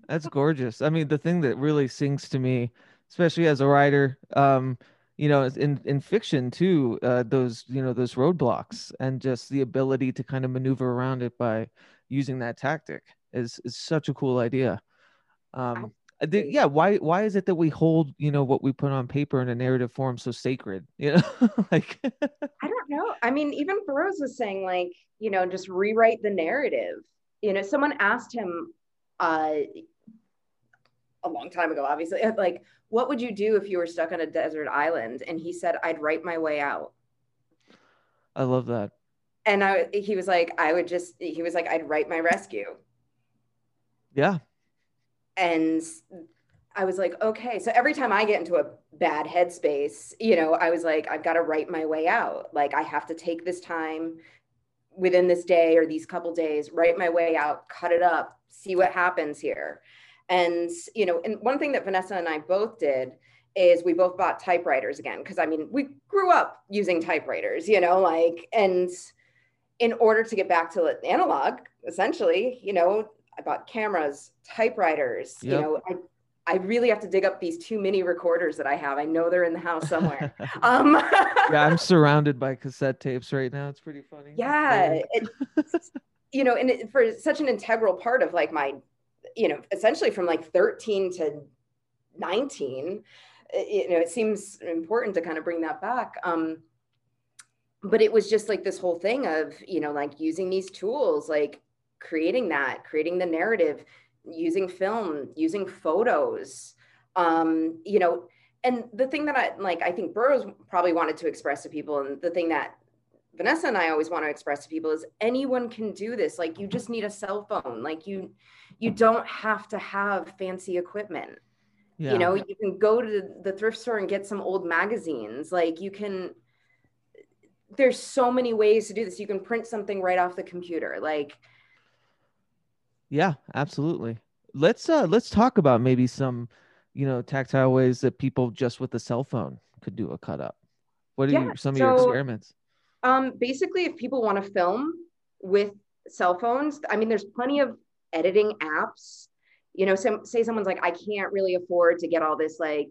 [SPEAKER 2] that's gorgeous. I mean the thing that really sings to me especially as a writer um you know in in fiction too uh those you know those roadblocks and just the ability to kind of maneuver around it by using that tactic is is such a cool idea. Um, yeah, why why is it that we hold you know what we put on paper in a narrative form so sacred? *laughs* You know, like
[SPEAKER 3] I don't know. I mean, even Burroughs was saying like you know just rewrite the narrative. You know, someone asked him uh, a long time ago, obviously, *laughs* like what would you do if you were stuck on a desert island? And he said, I'd write my way out.
[SPEAKER 2] I love that.
[SPEAKER 3] And I, he was like, I would just, he was like, I'd write my rescue.
[SPEAKER 2] Yeah.
[SPEAKER 3] And I was like, okay. So every time I get into a bad headspace, you know, I was like, I've got to write my way out. Like, I have to take this time within this day or these couple days, write my way out, cut it up, see what happens here. And, you know, and one thing that Vanessa and I both did is we both bought typewriters again. Cause I mean, we grew up using typewriters, you know, like, and in order to get back to analog, essentially, you know, I bought cameras, typewriters. Yep. You know, I I really have to dig up these two mini recorders that I have. I know they're in the house somewhere. *laughs* um,
[SPEAKER 2] yeah, I'm *laughs* surrounded by cassette tapes right now. It's pretty funny.
[SPEAKER 3] Yeah, it, *laughs* you know, and it, for such an integral part of like my, you know, essentially from like 13 to 19, it, you know, it seems important to kind of bring that back. Um, but it was just like this whole thing of you know like using these tools like creating that, creating the narrative, using film, using photos. Um, you know, and the thing that I like, I think Burroughs probably wanted to express to people, and the thing that Vanessa and I always want to express to people is anyone can do this. Like you just need a cell phone. Like you, you don't have to have fancy equipment. Yeah. You know, you can go to the thrift store and get some old magazines. Like you can. There's so many ways to do this. You can print something right off the computer. Like
[SPEAKER 2] yeah, absolutely. Let's uh let's talk about maybe some, you know, tactile ways that people just with a cell phone could do a cut up. What are yeah, you, some so, of your experiments?
[SPEAKER 3] Um, basically, if people want to film with cell phones, I mean, there's plenty of editing apps. You know, some, say someone's like, I can't really afford to get all this like,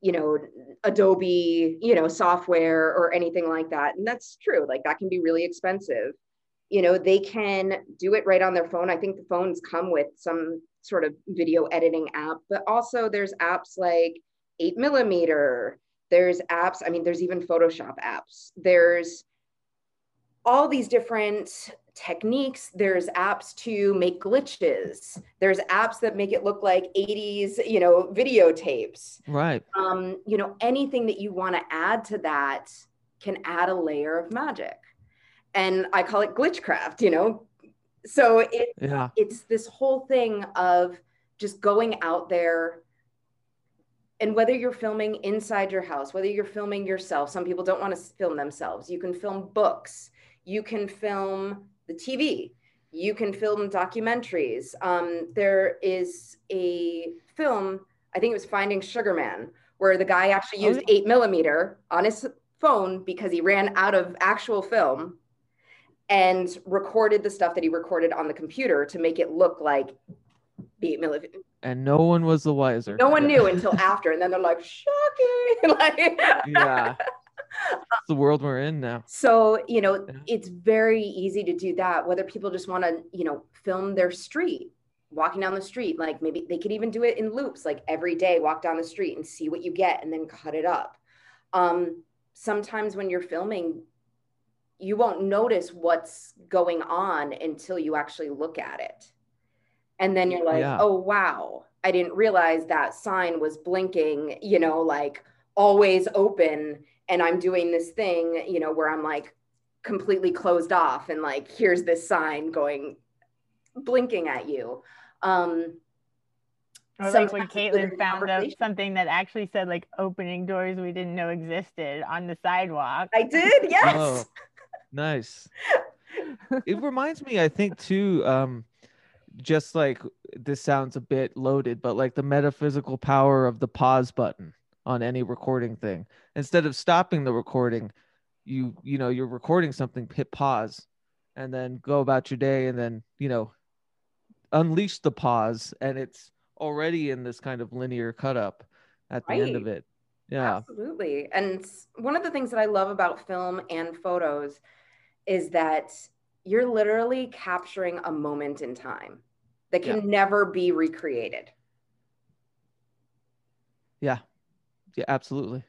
[SPEAKER 3] you know, Adobe, you know, software or anything like that, and that's true. Like that can be really expensive you know they can do it right on their phone. I think the phones come with some sort of video editing app but also there's apps like 8 millimeter. There's apps i mean there's even photoshop apps. There's all these different techniques. There's apps to make glitches. There's apps that make it look like 80s you know videotapes.
[SPEAKER 2] Right.
[SPEAKER 3] Um you know anything that you want to add to that can add a layer of magic and I call it glitchcraft, you know. So it, yeah. it's this whole thing of just going out there and whether you're filming inside your house, whether you're filming yourself, some people don't want to film themselves. You can film books, you can film the TV, you can film documentaries. Um, there is a film, I think it was Finding Sugar Man, where the guy actually oh, used eight millimeter on his phone because he ran out of actual film and recorded the stuff that he recorded on the computer to make it look like the millimeter.
[SPEAKER 2] And no one was the wiser.
[SPEAKER 3] No one knew until *laughs* after, and then they're like, "Shocking!" *laughs* like,
[SPEAKER 2] yeah, *laughs* it's the world we're in now.
[SPEAKER 3] So you know, yeah. it's very easy to do that. Whether people just want to, you know, film their street, walking down the street like maybe they could even do it in loops like every day walk down the street and see what you get and then cut it up um, sometimes when you're filming you won't notice what's going on until you actually look at it and then you're like yeah. oh wow i didn't realize that sign was blinking you know like always open and i'm doing this thing you know where i'm like completely closed off and like here's this sign going blinking at you um
[SPEAKER 4] or like when Caitlin found out something that actually said like opening doors we didn't know existed on the sidewalk.
[SPEAKER 3] I did, *laughs* yes. Oh,
[SPEAKER 2] nice. *laughs* it reminds me, I think, too, um, just like this sounds a bit loaded, but like the metaphysical power of the pause button on any recording thing. Instead of stopping the recording, you you know, you're recording something, hit pause, and then go about your day and then, you know, unleash the pause and it's already in this kind of linear cut up at the right. end of it. Yeah.
[SPEAKER 3] Absolutely. And one of the things that I love about film and photos is that you're literally capturing a moment in time that can yeah. never be recreated.
[SPEAKER 2] Yeah. Yeah, absolutely.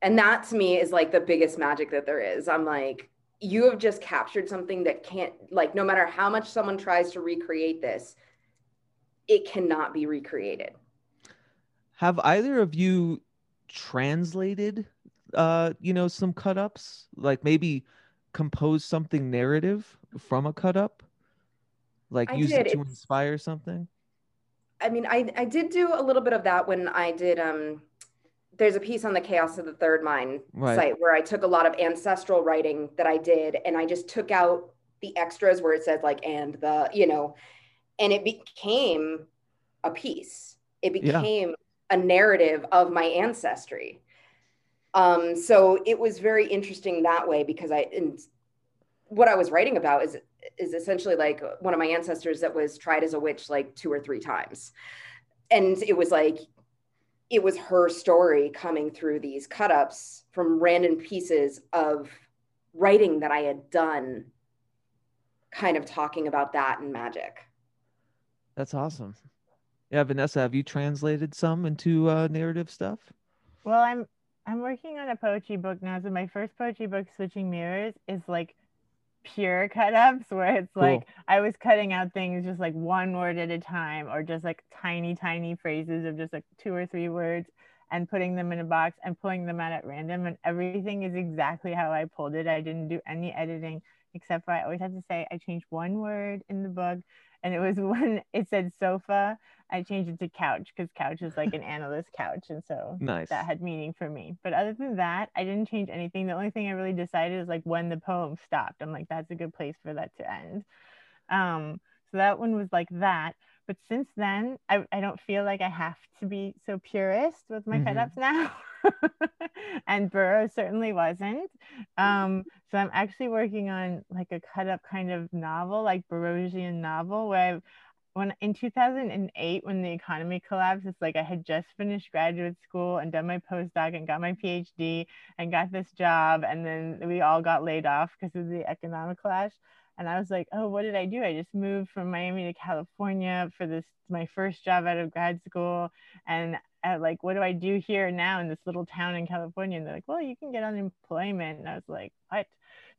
[SPEAKER 3] And that to me is like the biggest magic that there is. I'm like, you have just captured something that can't, like, no matter how much someone tries to recreate this, it cannot be recreated.
[SPEAKER 2] Have either of you translated uh you know some cut ups like maybe compose something narrative from a cut up like I use did. it to it's, inspire something
[SPEAKER 3] i mean i i did do a little bit of that when i did um there's a piece on the chaos of the third mind right. site where i took a lot of ancestral writing that i did and i just took out the extras where it said like and the you know and it became a piece it became yeah. a narrative of my ancestry um, so it was very interesting that way because i and what i was writing about is is essentially like one of my ancestors that was tried as a witch like two or three times and it was like it was her story coming through these cut ups from random pieces of writing that i had done kind of talking about that and magic
[SPEAKER 2] that's awesome. Yeah, Vanessa, have you translated some into uh, narrative stuff?
[SPEAKER 4] Well, I'm I'm working on a poetry book now. So my first poetry book, Switching Mirrors, is like pure cut ups where it's cool. like I was cutting out things just like one word at a time or just like tiny, tiny phrases of just like two or three words and putting them in a box and pulling them out at random. And everything is exactly how I pulled it. I didn't do any editing except for I always have to say I changed one word in the book and it was *laughs* when it said sofa i changed it to couch because couch is like an *laughs* analyst couch and so nice. that had meaning for me but other than that i didn't change anything the only thing i really decided is like when the poem stopped i'm like that's a good place for that to end um so that one was like that but since then I, I don't feel like i have to be so purist with my mm-hmm. cut-ups now *laughs* and Burroughs certainly wasn't. Um, so I'm actually working on like a cut up kind of novel, like Burroughsian novel, where I, when in 2008 when the economy collapsed, it's like I had just finished graduate school and done my postdoc and got my PhD and got this job, and then we all got laid off because of the economic crash. And I was like, oh, what did I do? I just moved from Miami to California for this my first job out of grad school, and at like, what do I do here now in this little town in California? And they're like, well, you can get unemployment. And I was like, what?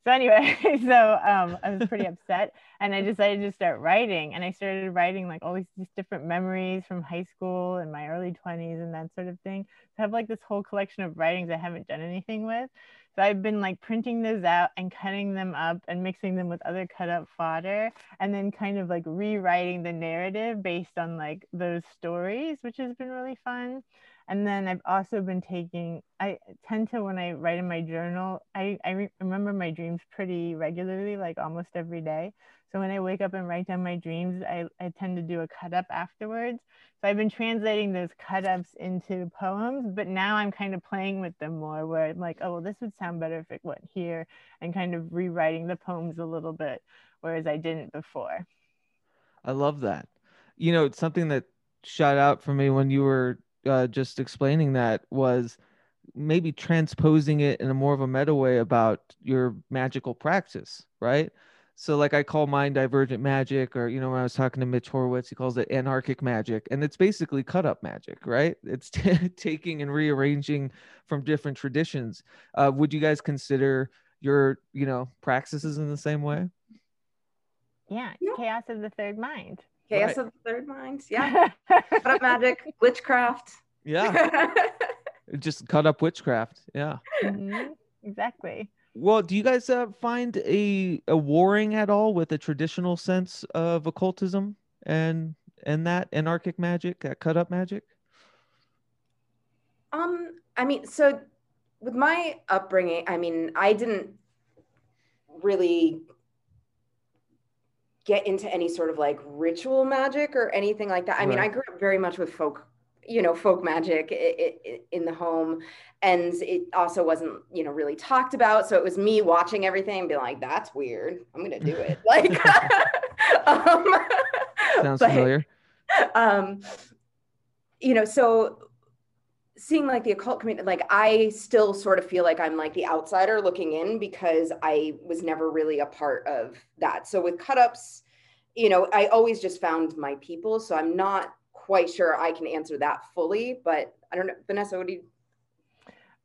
[SPEAKER 4] So anyway, *laughs* so um, I was pretty upset, and I decided to start writing. And I started writing like all these, different memories from high school and my early 20s and that sort of thing. So I have like this whole collection of writings I haven't done anything with. So I've been like printing those out and cutting them up and mixing them with other cut up fodder and then kind of like rewriting the narrative based on like those stories, which has been really fun. And then I've also been taking, I tend to, when I write in my journal, I, I re- remember my dreams pretty regularly, like almost every day. So when I wake up and write down my dreams, I, I tend to do a cut up afterwards. So I've been translating those cut ups into poems, but now I'm kind of playing with them more where I'm like, oh, well, this would sound better if it went here and kind of rewriting the poems a little bit, whereas I didn't before.
[SPEAKER 2] I love that. You know, it's something that shot out for me when you were uh, just explaining that was maybe transposing it in a more of a meta way about your magical practice, right? So like I call mine divergent magic, or you know when I was talking to Mitch Horowitz, he calls it anarchic magic, and it's basically cut up magic, right? It's t- *laughs* taking and rearranging from different traditions. Uh, would you guys consider your you know practices in the same way?
[SPEAKER 4] Yeah,
[SPEAKER 3] Yeah.
[SPEAKER 4] chaos of the third mind.
[SPEAKER 3] Chaos
[SPEAKER 2] Right.
[SPEAKER 3] of the third Minds. Yeah. Cut up *laughs* magic, witchcraft.
[SPEAKER 2] Yeah, *laughs* just cut up witchcraft. Yeah.
[SPEAKER 4] Mhm, Exactly.
[SPEAKER 2] Well, do you guys uh, find a a warring at all with a traditional sense of occultism and and that anarchic magic, that cut up magic?
[SPEAKER 3] Um, I mean, so with my upbringing, I mean, I didn't really get into any sort of like ritual magic or anything like that. I mean, I grew up very much with folk, you know, folk magic in the home, and it also wasn't, you know, really talked about. So it was me watching everything and being like, "That's weird. I'm gonna do it." *laughs* Like, *laughs* um,
[SPEAKER 2] Sounds
[SPEAKER 3] but-
[SPEAKER 2] familiar.
[SPEAKER 3] um you know so seeing like the occult community like i still sort of feel like i'm like the outsider looking in because i was never really a part of that. So with cut ups you know i always just found my people so i'm not quite sure i can answer that fully but i don't know. Vanessa what do you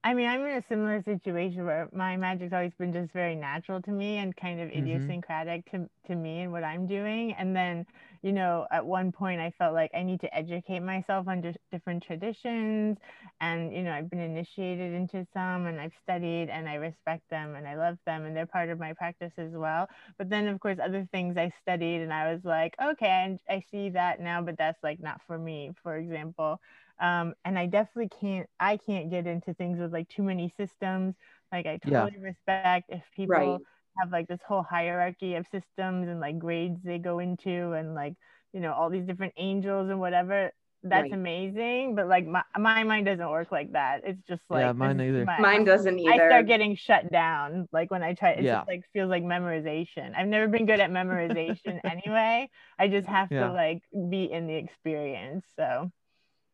[SPEAKER 4] I mean, I'm in a similar situation where my magic's always been just very natural to me and kind of
[SPEAKER 2] Mhm.
[SPEAKER 4] idiosyncratic to, to me and what I'm doing. And then, you know, at one point I felt like I need to educate myself on just different traditions. And, you know, I've been initiated into some and I've studied and I respect them and I love them and they're part of my practice as well. But then, of course, other things I studied and I was like, okay, I, I see that now, but that's like not for me, for example um, and I definitely can't I can't get into things with like too many systems. Like I
[SPEAKER 2] Yeah.
[SPEAKER 4] totally respect if people
[SPEAKER 3] Right.
[SPEAKER 4] have like this whole hierarchy of systems and like grades they go into and like you know all these different angels and whatever. That's
[SPEAKER 3] Right.
[SPEAKER 4] amazing, but like my, my mind doesn't work like that. It's just like
[SPEAKER 2] Yeah, mine
[SPEAKER 4] is too
[SPEAKER 2] neither.
[SPEAKER 4] much.
[SPEAKER 3] mine doesn't either I
[SPEAKER 4] start getting shut down like when I try. It
[SPEAKER 2] Yeah.
[SPEAKER 4] just like feels like memorization. I've never been good at memorization *laughs* anyway. I just have
[SPEAKER 2] Yeah.
[SPEAKER 4] to like be in the experience. So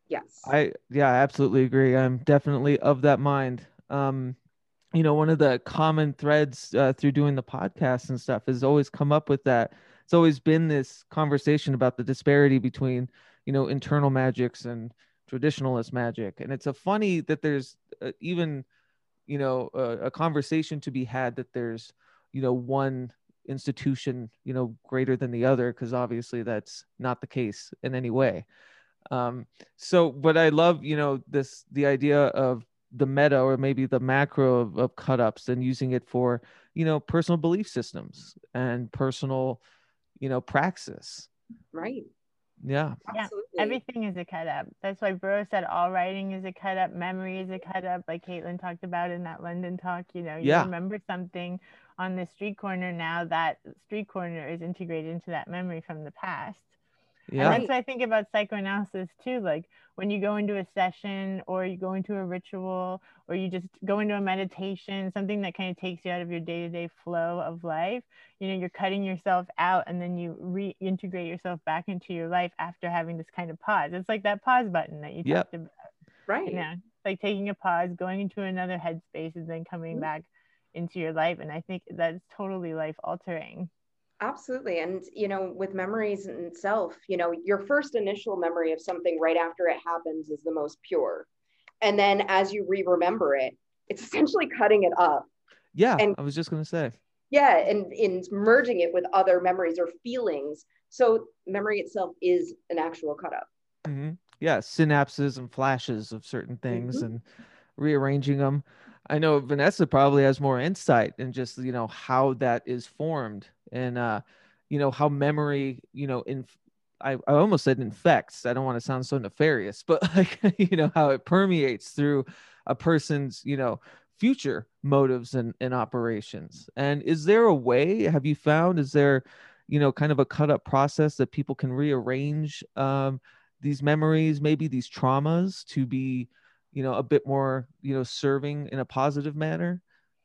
[SPEAKER 3] yes
[SPEAKER 2] I yeah, I absolutely agree. I'm definitely of that mind. Um, you know, one of the common threads uh, through doing the podcast and stuff has always come up with that. It's always been this conversation about the disparity between, you know, internal magics and traditionalist magic, and it's a funny that there's uh, even, you know, a, a conversation to be had that there's, you know, one institution, you know, greater than the other, because obviously that's not the case in any way. Um, so but i love you know this the idea of the meta or maybe the macro of, of cut ups and using it for you know personal belief systems and personal you know praxis
[SPEAKER 3] right
[SPEAKER 2] yeah
[SPEAKER 4] Yeah,
[SPEAKER 3] absolutely
[SPEAKER 4] Everything is a cut up. That's why Burroughs said all writing is a cut up, memory is a cut up, like Caitlin talked about in that London talk. You know, you
[SPEAKER 2] Yeah.
[SPEAKER 4] remember something on the street corner now that street corner is integrated into that memory from the past.
[SPEAKER 2] Yeah
[SPEAKER 4] And that's what I think about psychoanalysis too. Like when you go into a session or you go into a ritual or you just go into a meditation, something that kind of takes you out of your day to day flow of life, you know, you're cutting yourself out and then you reintegrate yourself back into your life after having this kind of pause. It's like that pause button that you
[SPEAKER 2] Yep.
[SPEAKER 4] talked about.
[SPEAKER 3] right
[SPEAKER 4] You know, like taking a pause, going into another headspace, and then coming
[SPEAKER 3] Mhm.
[SPEAKER 4] back into your life. And I think that's totally life altering.
[SPEAKER 3] Absolutely. And, you know, with memories in itself, you know, your first initial memory of something right after it happens is the most pure. And then as you re remember it, it's *laughs* essentially cutting it up.
[SPEAKER 2] yeah
[SPEAKER 3] and-
[SPEAKER 2] i was just going to say
[SPEAKER 3] Yeah. And in merging it with other memories or feelings. So memory itself is an actual cut up.
[SPEAKER 2] Mm-hmm. yeah synapses and flashes of certain things
[SPEAKER 3] Mhm.
[SPEAKER 2] and rearranging them i know vanessa probably has more insight in just you know how that is formed and uh you know how memory you know in I, I almost said infects. I don't want to sound so nefarious but *laughs* like you know how it permeates through a person's you know future motives and, and operations. And is there a way have you found is there you know kind of a cut up process that people can rearrange um, these memories maybe these traumas to be you know a bit more you know serving in a positive manner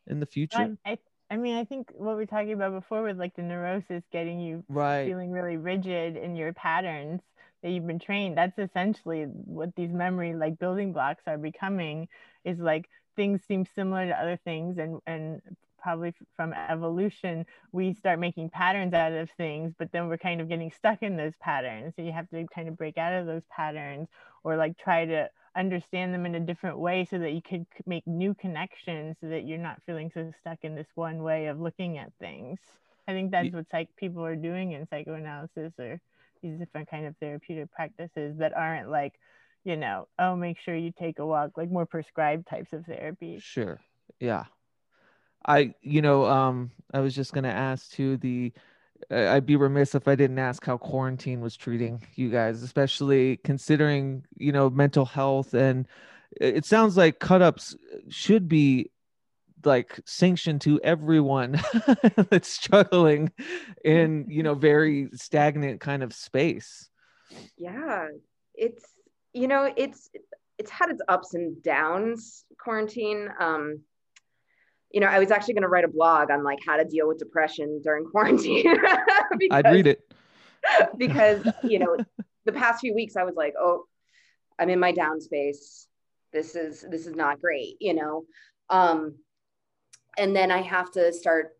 [SPEAKER 2] in the future?
[SPEAKER 4] I, I, I mean, I think what we are talking about before with like the neurosis getting you
[SPEAKER 2] right.
[SPEAKER 4] feeling really rigid in your patterns that you've been trained. That's essentially what these memory like building blocks are becoming is like things seem similar to other things and and probably from evolution we start making patterns out of things but then we're kind of getting stuck in those patterns. So you have to kind of break out of those patterns or like try to understand them in a different way so that you could make new connections so that you're not feeling so stuck in this one way of looking at things. I think that's what psych people are doing in psychoanalysis or these different kind of therapeutic practices that aren't like you know oh make sure you take a walk like more prescribed types of therapy.
[SPEAKER 2] Sure. Yeah. I you know um i was just going to ask too the I'd be remiss if I didn't ask how quarantine was treating you guys, especially considering, you know, mental health. And it sounds like cut ups should be like sanctioned to everyone *laughs* that's struggling in, you know, very stagnant kind of space.
[SPEAKER 3] Yeah. It's, you know, it's, it's had its ups and downs, quarantine. Um, you know, I was actually going to write a blog on like how to deal with depression during quarantine.
[SPEAKER 2] because, *laughs* I'd read it.
[SPEAKER 3] because, you know, the past few weeks I was like, oh, I'm in my down space. This is this is not great, you know. Um and then I have to start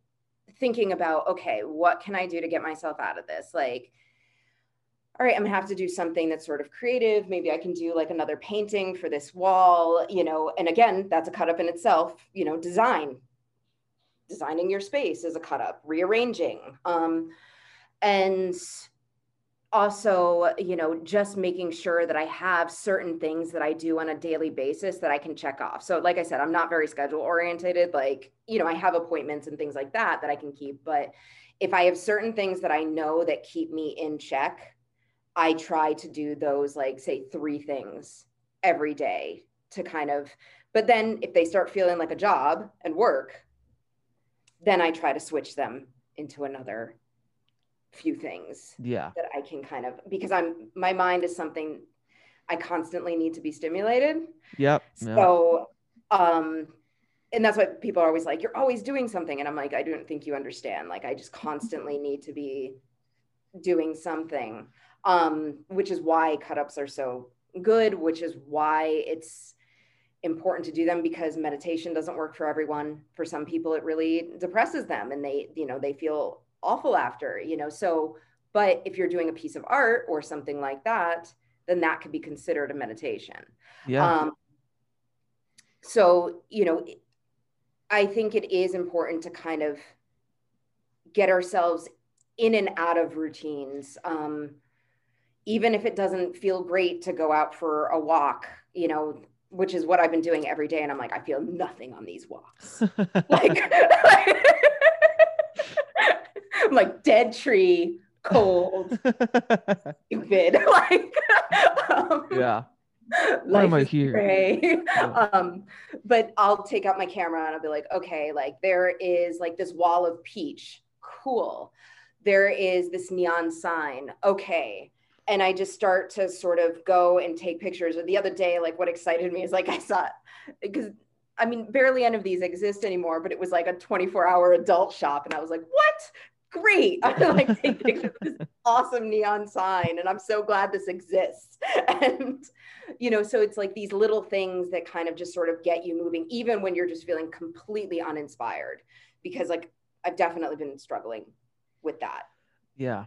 [SPEAKER 3] thinking about okay, what can I do to get myself out of this? Like all right, I'm gonna have to do something that's sort of creative. Maybe I can do like another painting for this wall, you know. And again, that's a cut up in itself, you know, design. Designing your space is a cut up, rearranging. Um, and also, you know, just making sure that I have certain things that I do on a daily basis that I can check off. So, like I said, I'm not very schedule oriented. Like, you know, I have appointments and things like that that I can keep. But if I have certain things that I know that keep me in check, I try to do those, like, say, three things every day to kind of, but then if they start feeling like a job and work, then I try to switch them into another few things.
[SPEAKER 2] Yeah.
[SPEAKER 3] That I can kind of, because I'm, my mind is something I constantly need to be stimulated.
[SPEAKER 2] Yep.
[SPEAKER 3] So, yep. um, and that's what people are always like, you're always doing something. And I'm like, I don't think you understand. Like, I just constantly need to be doing something um, which is why cut ups are so good, which is why it's important to do them because meditation doesn't work for everyone. For some people, it really depresses them and they, you know, they feel awful after, you know. So, but if you're doing a piece of art or something like that, then that could be considered a meditation.
[SPEAKER 2] Yeah. Um,
[SPEAKER 3] so, you know, I think it is important to kind of get ourselves in and out of routines. Um, even if it doesn't feel great to go out for a walk, you know, which is what I've been doing every day. And I'm like, I feel nothing on these walks. *laughs* like, *laughs* I'm like dead tree, cold, *laughs* stupid. like,
[SPEAKER 2] um, yeah. Why am I here?
[SPEAKER 3] Yeah. Um, but I'll take out my camera and I'll be like, okay, like there is like this wall of peach. Cool. There is this neon sign. Okay and I just start to sort of go and take pictures. Or the other day, like what excited me is like I saw because I mean barely any of these exist anymore, but it was like a 24 hour adult shop, and I was like, what? Great! *laughs* I'm like take pictures of this awesome neon sign, and I'm so glad this exists. *laughs* And you know, so it's like these little things that kind of just sort of get you moving, even when you're just feeling completely uninspired. Because like I've definitely been struggling with that.
[SPEAKER 2] Yeah,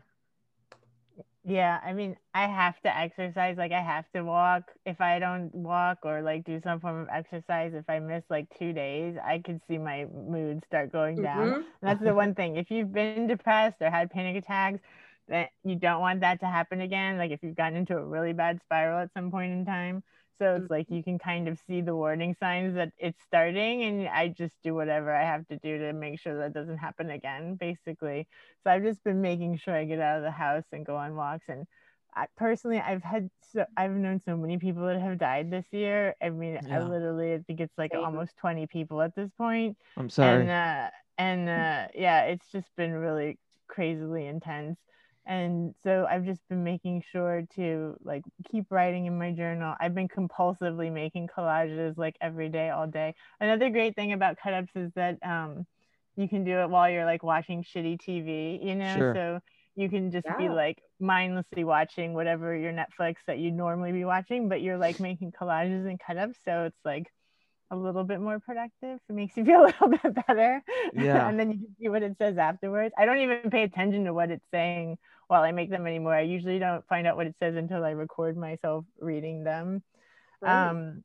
[SPEAKER 4] yeah, I mean, I have to exercise. Like, I have to walk. If I don't walk or like do some form of exercise, if I miss like two days, I could see my mood start going down. Mm-hmm. that's the one thing. If you've been depressed or had panic attacks, that you don't want that to happen again. Like, if you've gotten into a really bad spiral at some point in time, so it's like you can kind of see the warning signs that it's starting, and I just do whatever I have to do to make sure that doesn't happen again, basically. So I've just been making sure I get out of the house and go on walks. And I, personally, I've had so I've known so many people that have died this year. I mean, yeah. I literally I think it's like almost 20 people at this point.
[SPEAKER 2] I'm sorry.
[SPEAKER 4] And uh, and uh, yeah, it's just been really crazily intense and so i've just been making sure to like keep writing in my journal i've been compulsively making collages like every day all day another great thing about cut-ups is that um, you can do it while you're like watching shitty tv you know
[SPEAKER 2] sure.
[SPEAKER 4] so you can just
[SPEAKER 3] yeah.
[SPEAKER 4] be like mindlessly watching whatever your netflix that you'd normally be watching but you're like making collages and cut-ups so it's like a little bit more productive. It makes you *laughs* feel a little bit better.
[SPEAKER 2] Yeah.
[SPEAKER 4] and then you can see what it says afterwards. I don't even pay attention to what it's saying while I make them anymore. I usually don't find out what it says until I record myself reading them.
[SPEAKER 3] Right.
[SPEAKER 4] Um,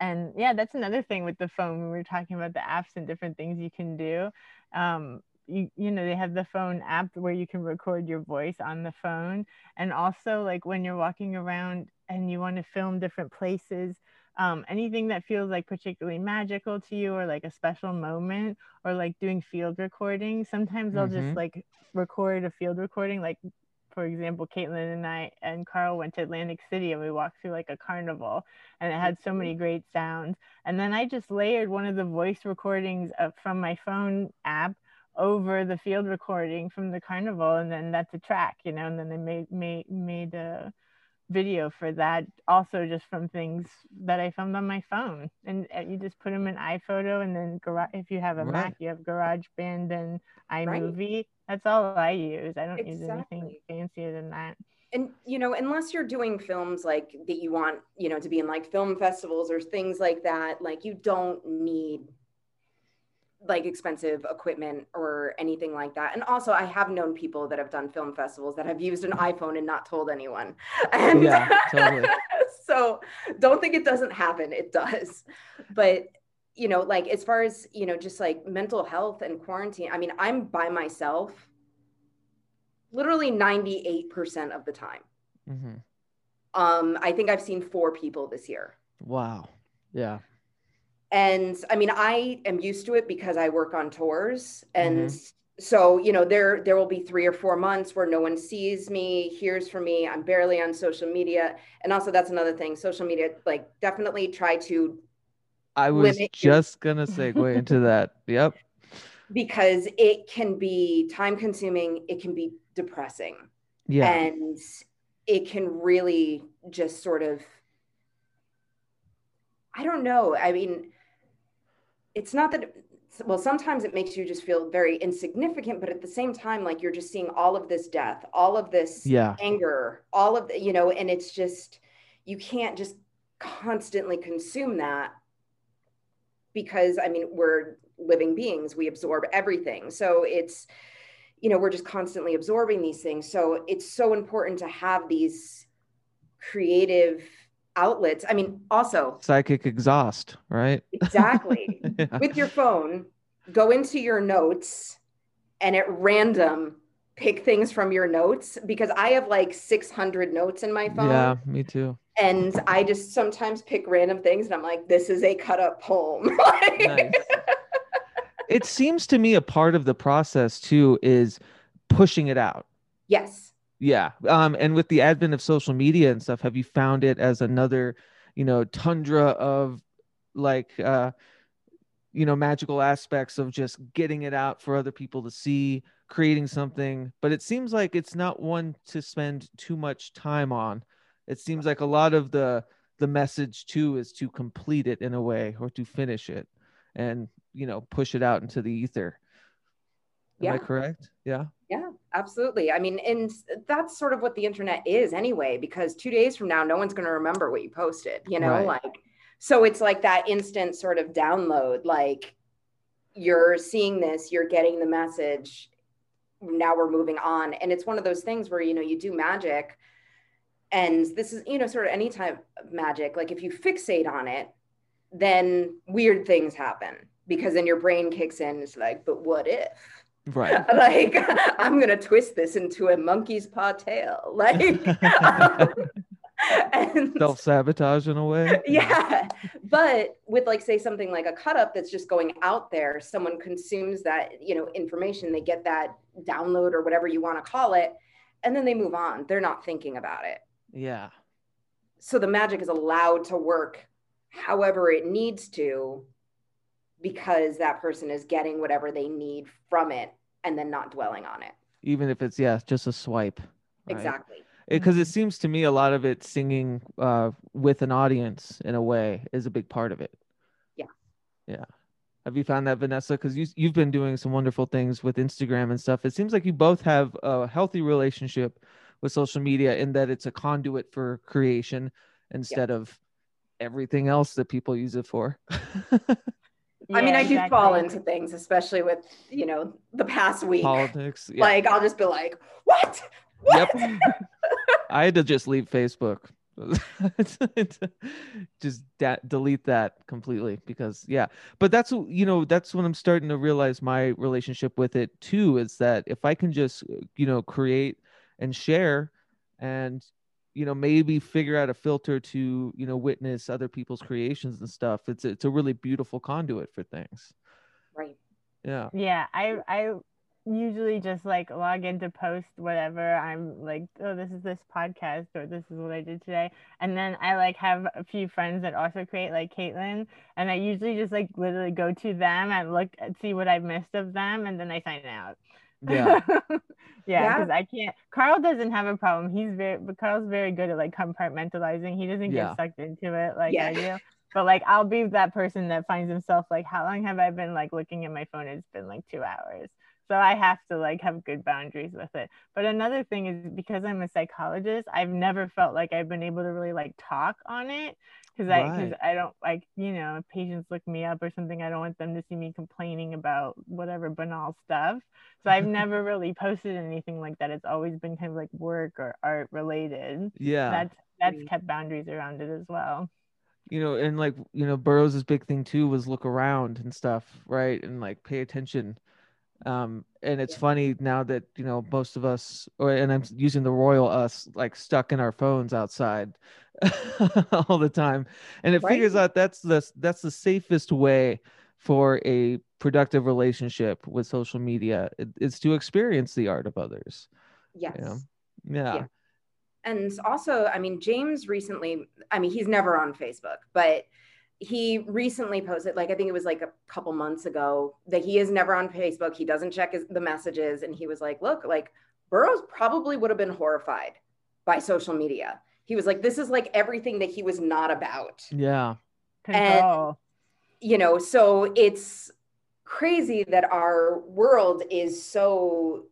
[SPEAKER 4] and yeah, that's another thing with the phone. When We were talking about the apps and different things you can do. Um, you, you know, they have the phone app where you can record your voice on the phone. And also, like when you're walking around and you want to film different places, um, anything that feels like particularly magical to you or like a special moment or like doing field recording sometimes i'll
[SPEAKER 2] Mhm.
[SPEAKER 4] just like record a field recording like for example caitlin and i and carl went to atlantic city and we walked through like a carnival and it had so many great sounds and then i just layered one of the voice recordings of, from my phone app over the field recording from the carnival and then that's a track you know and then they made made made a video for that also just from things that I filmed on my phone. And uh, you just put them in iPhoto and then garage if you have a
[SPEAKER 2] Right.
[SPEAKER 4] Mac you have GarageBand and iMovie. That's all I use. I don't use anything fancier than that.
[SPEAKER 3] And you know unless you're doing films like that you want you know to be in like film festivals or things like that like you don't need like expensive equipment or anything like that and also i have known people that have done film festivals that have used an iphone and not told anyone *laughs* and
[SPEAKER 2] Yeah, totally. *laughs*
[SPEAKER 3] so don't think it doesn't happen it does but you know like as far as you know just like mental health and quarantine i mean i'm by myself literally 98% of the time
[SPEAKER 2] hmm
[SPEAKER 3] um, I think I've seen four people this year.
[SPEAKER 2] Wow. Yeah.
[SPEAKER 3] And I mean, I am used to it because I work on tours. And mm-hmm. so, you know, there there will be three or four months where no one sees me, hears from me. I'm barely on social media. And also that's another thing. Social media, like definitely try to
[SPEAKER 2] I was
[SPEAKER 3] Limit your-
[SPEAKER 2] just gonna segue into that. Yep.
[SPEAKER 3] because it can be time consuming, it can be depressing.
[SPEAKER 2] Yeah.
[SPEAKER 3] and it can really just sort of i don't know i mean it's not that well sometimes it makes you just feel very insignificant but at the same time like you're just seeing all of this death all of this
[SPEAKER 2] yeah.
[SPEAKER 3] anger all of the you know and it's just you can't just constantly consume that because i mean we're living beings we absorb everything so it's you know we're just constantly absorbing these things so it's so important to have these creative outlets i mean also
[SPEAKER 2] Psychic exhaust, right?
[SPEAKER 3] exactly *laughs*
[SPEAKER 2] yeah.
[SPEAKER 3] with your phone go into your notes and at random pick things from your notes because i have like 600 notes in my phone
[SPEAKER 2] Yeah, me too.
[SPEAKER 3] and i just sometimes pick random things and i'm like this is a cut up poem *laughs*
[SPEAKER 2] Nice. it seems to me a part of the process too is pushing it out.
[SPEAKER 3] yes
[SPEAKER 2] Yeah. Um, and with the advent of social media and stuff, have you found it as another, you know, tundra of like uh you know, magical aspects of just getting it out for other people to see, creating something, but it seems like it's not one to spend too much time on. It seems like a lot of the the message too is to complete it in a way or to finish it and, you know, push it out into the ether. Am I correct? Yeah.
[SPEAKER 3] Yeah, absolutely. I mean, and that's sort of what the internet is anyway, because two days from now, no one's going to remember what you posted, you know,
[SPEAKER 2] Right.
[SPEAKER 3] like, so it's like that instant sort of download, like you're seeing this, you're getting the message. Now we're moving on. And it's one of those things where, you know, you do magic and this is, you know, sort of any type of magic. Like if you fixate on it, then weird things happen because then your brain kicks in. It's like, but what if?
[SPEAKER 2] Right. *laughs*
[SPEAKER 3] like I'm gonna twist this into a monkey's paw tail, *laughs* like, um, *laughs* and
[SPEAKER 2] Self sabotage in a way.
[SPEAKER 3] yeah. But with like say something like a cut up that's just going out there, someone consumes that you know information, they get that download or whatever you want to call it, and then they move on. They're not thinking about it.
[SPEAKER 2] Yeah.
[SPEAKER 3] So the magic is allowed to work however it needs to because that person is getting whatever they need from it and then not dwelling on it.
[SPEAKER 2] Even if it's yeah, just a swipe. right?
[SPEAKER 3] Exactly.
[SPEAKER 2] Because it
[SPEAKER 4] Mhm.
[SPEAKER 2] seems to me a lot of it singing uh, with an audience in a way is a big part of it.
[SPEAKER 3] Yeah.
[SPEAKER 2] Yeah. Have you found that, Vanessa? Because you you've been doing some wonderful things with Instagram and stuff. It seems like you both have a healthy relationship with social media in that it's a conduit for creation instead of everything else that people use it for. *laughs*
[SPEAKER 3] I mean,
[SPEAKER 4] Yeah,
[SPEAKER 3] I do fall into things, especially with, you know, the past week.
[SPEAKER 2] Politics. Yeah.
[SPEAKER 3] Like, I'll just be like, what? What?
[SPEAKER 2] Yep. *laughs* I had to just leave Facebook. *laughs* just da- delete that completely because yeah but that's you know that's when i'm starting to realize my relationship with it too is that if i can just you know create and share and you know maybe figure out a filter to you know witness other people's creations and stuff it's it's a really beautiful conduit for things
[SPEAKER 3] Right.
[SPEAKER 2] yeah
[SPEAKER 4] Yeah, I I usually just like log in to post whatever I'm like, oh, this is this podcast or this is what I did today, and then I like have a few friends that also create like Caitlin, and I usually just like literally go to them and look and see what I've missed of them, and then I sign out.
[SPEAKER 2] yeah *laughs*
[SPEAKER 4] yeah,
[SPEAKER 3] Yeah.
[SPEAKER 4] because I can't. Carl doesn't have a problem. He's very, but Carl's very good at like compartmentalizing. He doesn't
[SPEAKER 2] Yeah.
[SPEAKER 4] get sucked into it like
[SPEAKER 3] Yeah.
[SPEAKER 4] I do. *laughs* But like, I'll be that person that finds himself like, how long have I been like looking at my phone? It's been like two hours. So I have to like have good boundaries with it. But another thing is because I'm a psychologist, I've never felt like I've been able to really like talk on it because I because
[SPEAKER 2] Right.
[SPEAKER 4] I don't like you know if patients look me up or something. I don't want them to see me complaining about whatever banal stuff. So I've *laughs* never really posted anything like that. It's always been kind of like work or art related.
[SPEAKER 2] yeah
[SPEAKER 4] That's that's kept boundaries around it as well.
[SPEAKER 2] you know and like you know burroughs' big thing too was look around and stuff right and like pay attention um and it's
[SPEAKER 3] Yeah.
[SPEAKER 2] funny now that you know most of us or and i'm using the royal us like stuck in our phones outside *laughs* all the time and it figures out that's the that's the safest way for a productive relationship with social media it, it's to experience the art of others
[SPEAKER 3] Yes.
[SPEAKER 2] you know yeah,
[SPEAKER 3] Yeah. and also i mean james recently i mean he's never on facebook but he recently posted like i think it was like a couple months ago that he is never on facebook. He doesn't check his, the messages. And he was like look like burroughs probably would have been horrified by social media. He was like this is like everything that he was not about.
[SPEAKER 2] Yeah.
[SPEAKER 3] And-
[SPEAKER 4] Control.
[SPEAKER 3] you know so it's crazy that our world is so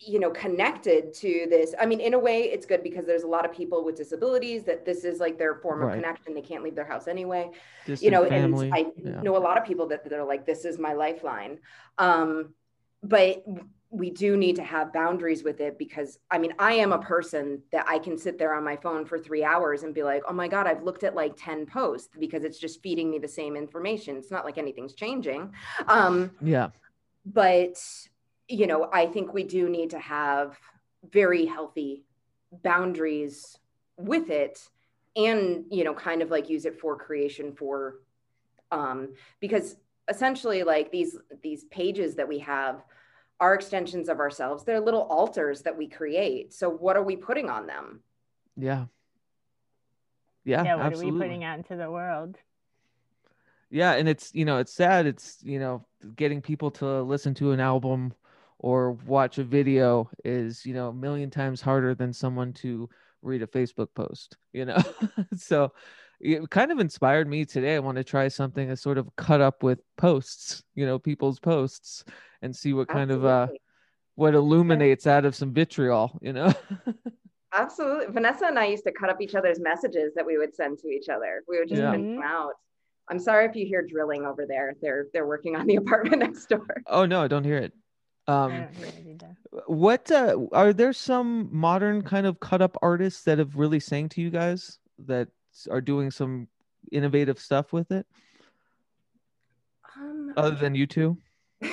[SPEAKER 3] you know connected to this i mean in a way it's good because there's a lot of people with disabilities that this is like their form
[SPEAKER 2] Right.
[SPEAKER 3] of connection. They can't leave their house anyway.
[SPEAKER 2] Distant
[SPEAKER 3] you know
[SPEAKER 2] family
[SPEAKER 3] and i
[SPEAKER 2] yeah.
[SPEAKER 3] know a lot of people that, they're like this is my lifeline. Um but we do need to have boundaries with it because i mean i am a person that i can sit there on my phone for three hours and be like oh my god i've looked at like 10 posts because it's just feeding me the same information. It's not like anything's changing. Um
[SPEAKER 2] yeah.
[SPEAKER 3] but you know i think we do need to have very healthy boundaries with it and you know kind of like use it for creation for um because essentially like these these pages that we have are extensions of ourselves. They're little altars that we create. So what are we putting on them?
[SPEAKER 2] Yeah. Yeah
[SPEAKER 4] yeah, what
[SPEAKER 2] absolutely.
[SPEAKER 4] are we putting out into the world?
[SPEAKER 2] yeah and it's you know it's sad. It's you know getting people to listen to an album or watch a video is you know a million times harder than someone to read a facebook post you know *laughs* so it kind of inspired me today i want to try something that's sort of cut up with posts you know people's posts and see what kind of uh what illuminates out of some vitriol you know *laughs*
[SPEAKER 3] Absolutely. Vanessa and I used to cut up each other's messages that we would send to each other. We would just
[SPEAKER 2] Yeah.
[SPEAKER 3] print them out. I'm sorry if you hear drilling over there. They're they're working on the *laughs* apartment next door.
[SPEAKER 2] oh no i don't hear it
[SPEAKER 4] I
[SPEAKER 2] um
[SPEAKER 4] don't hear it either.
[SPEAKER 2] what uh, are there some modern kind of cut up artists that have really sang to you guys that are doing some innovative stuff with it
[SPEAKER 3] Um,
[SPEAKER 2] other than you two *laughs* *laughs*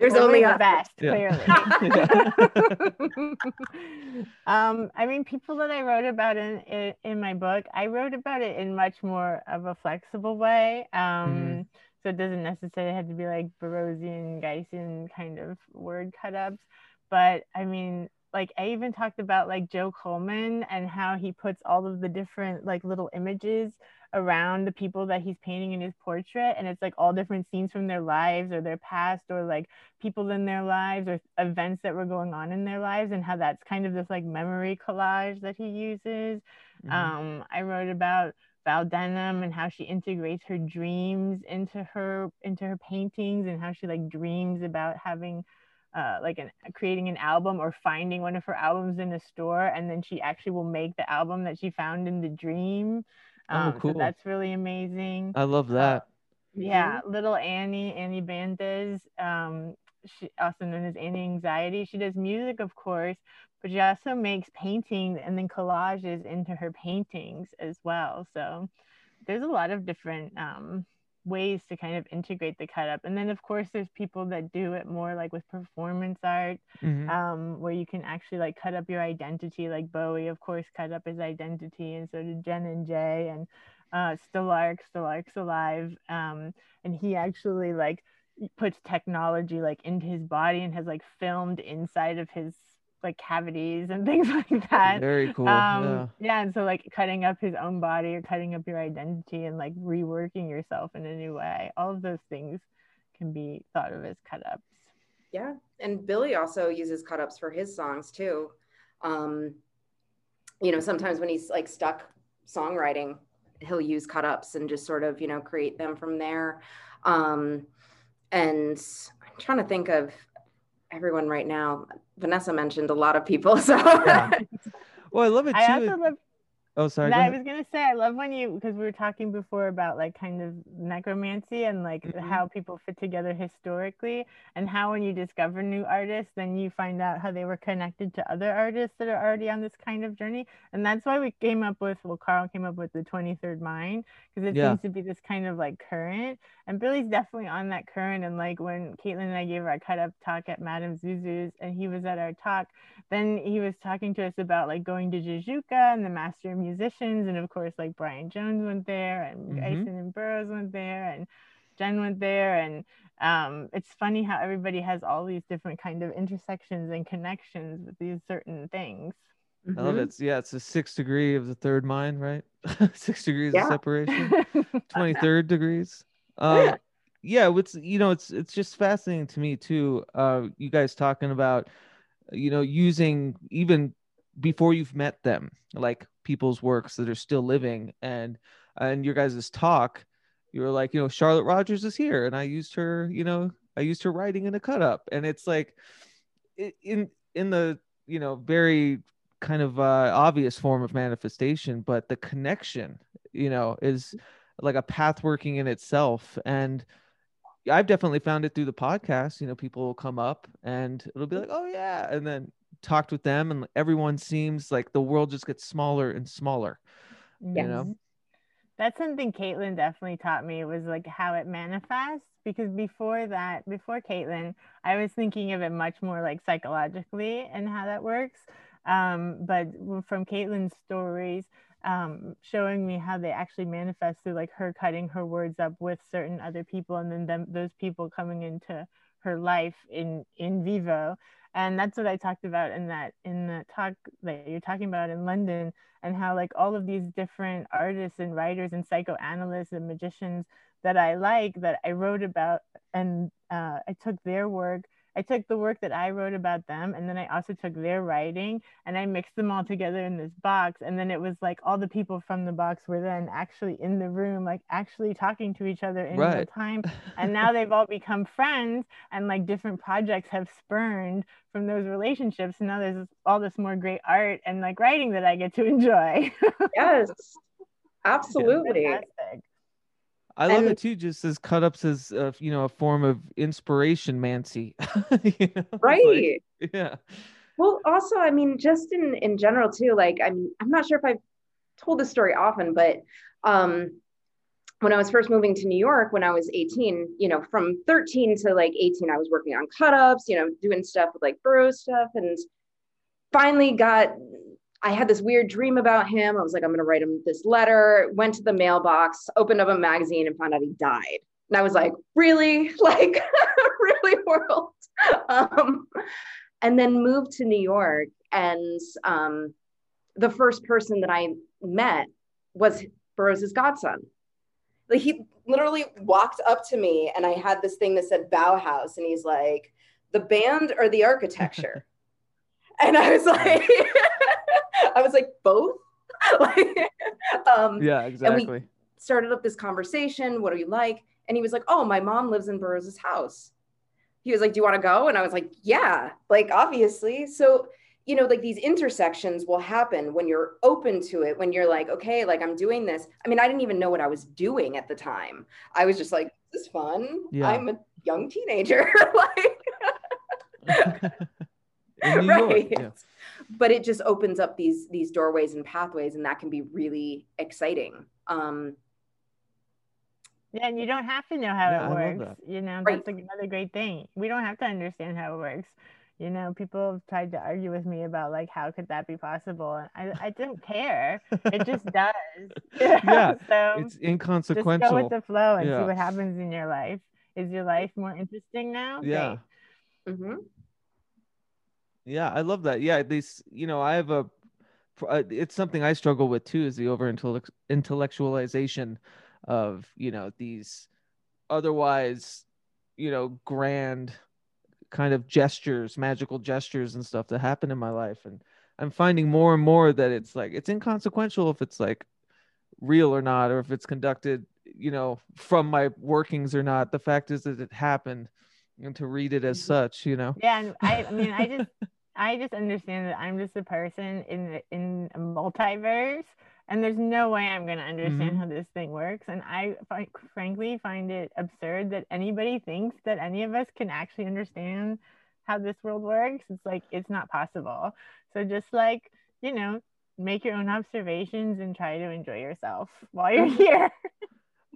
[SPEAKER 3] There's only
[SPEAKER 4] we're the best,
[SPEAKER 2] Yeah.
[SPEAKER 4] clearly. *laughs* um, I mean, people that I wrote about in, in in my book, I wrote about it in much more of a flexible way. Um,
[SPEAKER 2] Mhm.
[SPEAKER 4] So it doesn't necessarily have to be like Burroughsian, Geisian kind of word cut ups. But I mean, like I even talked about like Joe Coleman and how he puts all of the different like little images around the people that he's painting in his portrait and it's like all different scenes from their lives or their past or like people in their lives or events that were going on in their lives and how that's kind of this like memory collage that he uses
[SPEAKER 2] Mhm.
[SPEAKER 4] um i wrote about val denham and how she integrates her dreams into her into her paintings and how she like dreams about having uh, like an creating an album or finding one of her albums in a store and then she actually will make the album that she found in the dream
[SPEAKER 2] Oh,
[SPEAKER 4] um,
[SPEAKER 2] cool.
[SPEAKER 4] so that's really amazing
[SPEAKER 2] I love that.
[SPEAKER 4] yeah, little Annie, Annie Bandez, um, she also known as Annie Anxiety. She does music, of course, but she also makes paintings and then collages into her paintings as well. So there's a lot of different um, ways to kind of integrate the cut up. And then, of course, there's people that do it more like with performance art,
[SPEAKER 2] Mhm.
[SPEAKER 4] um, where you can actually like cut up your identity. Like Bowie, of course, cut up his identity, and so did Jen and Jaye and uh, Stelarc. Stelarc's alive, um, and he actually like puts technology like into his body and has like filmed inside of his like cavities and *laughs* things like that.
[SPEAKER 2] Very cool.
[SPEAKER 4] Um,
[SPEAKER 2] yeah.
[SPEAKER 4] yeah, and so like cutting up his own body or cutting up your identity and like reworking yourself in a new way. All of those things can be thought of as cut ups.
[SPEAKER 3] Yeah, and Billy also uses cut ups for his songs too. Um, you know, sometimes when he's like stuck songwriting, he'll use cut ups and just sort of, you know, create them from there. Um, and I'm trying to think of everyone right now. Vanessa mentioned a lot of people, *laughs* so
[SPEAKER 2] Yeah. *laughs* Well, I love it too.
[SPEAKER 4] I also love
[SPEAKER 2] oh, sorry.
[SPEAKER 4] No, I was gonna say I love when you because we were talking before about like kind of necromancy and like
[SPEAKER 2] Mhm.
[SPEAKER 4] how people fit together historically and how when you discover new artists then you find out how they were connected to other artists that are already on this kind of journey and that's why we came up with well Carl came up with the 23rd mind because it
[SPEAKER 2] Yeah.
[SPEAKER 4] seems to be this kind of like current and Billy's definitely on that current and like when Caitlin and I gave our cut up talk at Madame Zuzu's and he was at our talk then he was talking to us about like going to Jajouka and the master musicians and of course like Brian Jones went there and
[SPEAKER 2] Mhm.
[SPEAKER 4] Gysin and Burroughs went there and Jen went there and um, it's funny how everybody has all these different kind of intersections and connections with these certain things.
[SPEAKER 2] I love it. It's- Yeah, it's a six degree of the third mind, right? *laughs* six degrees
[SPEAKER 3] Yeah.
[SPEAKER 2] of separation. *laughs* 23rd degrees um *laughs* yeah it's you know it's it's just fascinating to me too uh you guys talking about you know using even before you've met them like people's works that are still living. And and your guys' talk you were like you know charlotte rogers is here and i used her you know i used her writing in a cut up and it's like in in the you know very kind of uh obvious form of manifestation but the connection you know is like a path working in itself. And i've definitely found it through the podcast you know people will come up and it'll be like oh yeah. And then talked with them and everyone seems like the world just gets smaller and smaller you know.
[SPEAKER 4] That's something Caitlin definitely taught me was like how it manifests. Because before that, before Caitlin, I was thinking of it much more like psychologically and how that works. Um, but from Caitlin's stories, um, showing me how they actually manifest through like her cutting her words up with certain other people and then them, those people coming into her life in in vivo and that's what i talked about in that in the talk that you're talking about in london and how like all of these different artists and writers and psychoanalysts and magicians that I like that I wrote about and uh, I took their work. I took the work that I wrote about them and then I also took their writing and I mixed them all together in this box. And then it was like all the people from the box were then actually in the room, like actually talking to each other in real time. *laughs* And now they've all become friends and like different projects have spurned from those relationships. And now there's all this more great art and like writing that I get to enjoy. *laughs*
[SPEAKER 3] Yes, absolutely.
[SPEAKER 4] Fantastic.
[SPEAKER 2] I love
[SPEAKER 3] And-
[SPEAKER 2] it too, just as cut ups as uh, you know a form of inspiration, Mancy. *laughs* You know, it's like-
[SPEAKER 3] Right.
[SPEAKER 2] yeah.
[SPEAKER 3] Well, also, I mean, just in in general too. Like, I'm I'm not sure if I've told this story often, but um, when I was first moving to New York, when I was 18, you know, from 13 to like 18, I was working on cut ups, you know, doing stuff with like Burroughs stuff, and finally got. I had this weird dream about him. I was like, I'm gonna write him this letter. Went to the mailbox, opened up a magazine, and found out he died. And I was like, really, *laughs* like, *laughs* really, world. *laughs* Um, and then moved to New York. And um, the first person that I met was Burroughs' godson. Like he literally walked up to me, and I had this thing that said Bauhaus, and he's like, "The band or the architecture?" and I was like, "I was like both." *laughs* like, um,
[SPEAKER 2] Yeah, exactly.
[SPEAKER 3] started up this conversation. What do you like? And he was like, Oh, my mom lives in Burroughs' house. he was like, Do you want to go? And I was like, Yeah, like obviously. So, you know, like these intersections will happen when you're open to it, when you're like, okay, like I'm doing this. I mean, I didn't even know what I was doing at the time. I was just like, this is fun.
[SPEAKER 2] Yeah.
[SPEAKER 3] I'm a young teenager. *laughs* like *laughs*
[SPEAKER 2] In New York,
[SPEAKER 3] right.
[SPEAKER 2] yeah.
[SPEAKER 3] But it just opens up these these doorways and pathways, and that can be really exciting. Um,
[SPEAKER 4] Yeah, and you don't have to know how
[SPEAKER 2] Yeah,
[SPEAKER 4] it
[SPEAKER 2] love
[SPEAKER 4] works. You know,
[SPEAKER 3] Right.
[SPEAKER 4] that's another great thing. We don't have to understand how it works. You know, people have tried to argue with me about like how could that be possible, and I I don't care. It *laughs* just does.
[SPEAKER 2] Yeah, *laughs*
[SPEAKER 4] so
[SPEAKER 2] It's
[SPEAKER 4] just go with the flow and
[SPEAKER 2] Yeah.
[SPEAKER 4] see what happens in your life. Is your life more interesting now?
[SPEAKER 2] yeah.
[SPEAKER 4] Great.
[SPEAKER 2] Yeah, I love that. Yeah, these, you know, I have a, uh, it's something I struggle with too, is the over intellect- intellectualization of, you know, these otherwise, you know, grand kind of gestures, magical gestures and stuff that happen in my life. And I'm finding more and more that it's like, it's inconsequential if it's like real or not, or if it's conducted, you know, from my workings or not. The fact is that it happened and to read it as
[SPEAKER 3] Mhm.
[SPEAKER 2] such, you know?
[SPEAKER 4] Yeah, and I, I mean, I just, *laughs* I just understand that I'm just a person in the- in a multiverse, and there's no way I'm gonna understand
[SPEAKER 2] Mhm.
[SPEAKER 4] how this thing works. And I, frankly, find it absurd that anybody thinks that any of us can actually understand how this world works. It's like it's not possible. So just like you know, make your own observations and try to enjoy yourself while you're *laughs* here.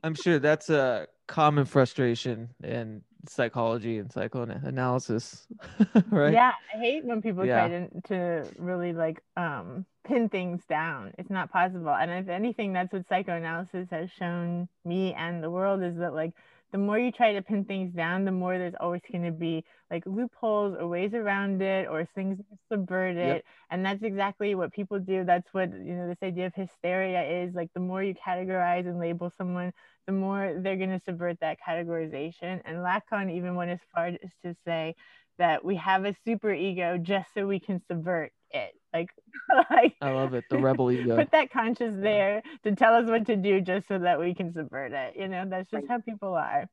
[SPEAKER 2] I'm sure that's a common frustration in psychology and psychoanalysis, *laughs* right?
[SPEAKER 4] Yeah, I hate when people
[SPEAKER 2] Yeah.
[SPEAKER 4] try to to really like um pin things down. It's not possible. And if anything, that's what psychoanalysis has shown me and the world is that like the more you try to pin things down, the more there's always going to be like loopholes or ways around it or things that subvert it.
[SPEAKER 2] Yep.
[SPEAKER 4] And that's exactly what people do. That's what you know this idea of hysteria is. Like the more you categorize and label someone, the more they're going to subvert that categorization. And Lacan even went as far as to say that we have a super ego just so we can subvert it. Like, *laughs* like
[SPEAKER 2] I love it. The rebel *laughs* ego.
[SPEAKER 4] put that conscious there to tell us what to do just so that we can subvert it. You know, that's just
[SPEAKER 3] Right.
[SPEAKER 4] how people are.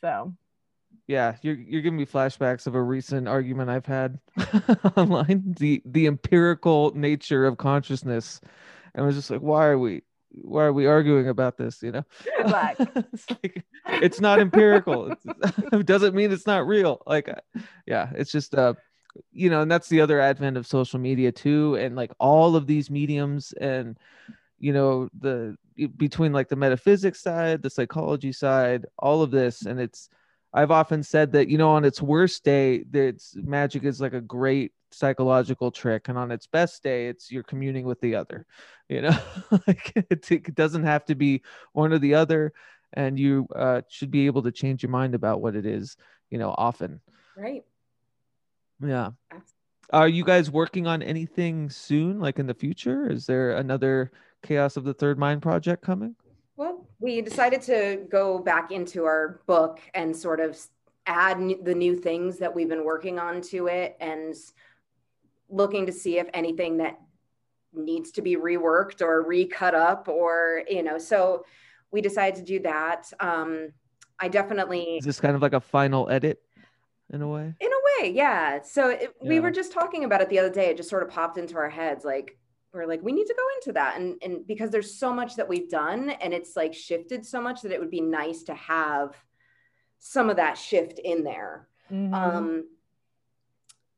[SPEAKER 4] So
[SPEAKER 2] Yeah, you're you're giving me flashbacks of a recent argument I've had *laughs* online. The the empirical nature of consciousness. And I was just like, why are we why are we arguing about this? You know? It's like it's not empirical. It's, it doesn't mean it's not real. Like, yeah, it's just uh, you know, and that's the other advent of social media too, and like all of these mediums and you know the between like the metaphysics side, the psychology side, all of this, and it's. I've often said that you know on its worst day, that's magic is like a great psychological trick, and on its best day, it's you're communing with the other. You know, *laughs* like it, it doesn't have to be one or the other and you uh, should be able to change your mind about what it is you know often
[SPEAKER 3] Right.
[SPEAKER 2] Yeah. Are you guys working on anything soon like in the future? Is there another chaos of the third mind project coming?
[SPEAKER 3] Well, we decided to go back into our book and sort of add the new things that we've been working on to it and looking to see if anything that needs to be reworked or recut up or, you know, so we decided to do that. Um, I definitely
[SPEAKER 2] is this kind of like a final edit in a way?
[SPEAKER 3] In a way yeah. So it, we were just talking about it the other day it just sort of popped into our heads like we're like we need to go into that. And and because there's so much that we've done and it's like shifted so much that it would be nice to have some of that shift in there.
[SPEAKER 4] Mhm.
[SPEAKER 3] um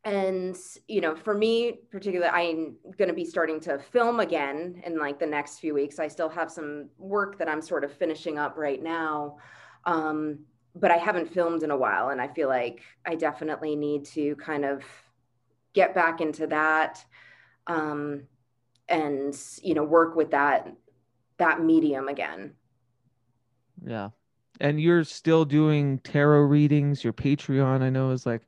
[SPEAKER 3] and you know for me particularly i'm going to be starting to film again in like the next few weeks. I still have some work that i'm sort of finishing up right now. Um but i haven't filmed in a while and i feel like i definitely need to kind of get back into that um and you know work with that that medium again.
[SPEAKER 2] Yeah. And you're still doing tarot readings. Your patreon i know is like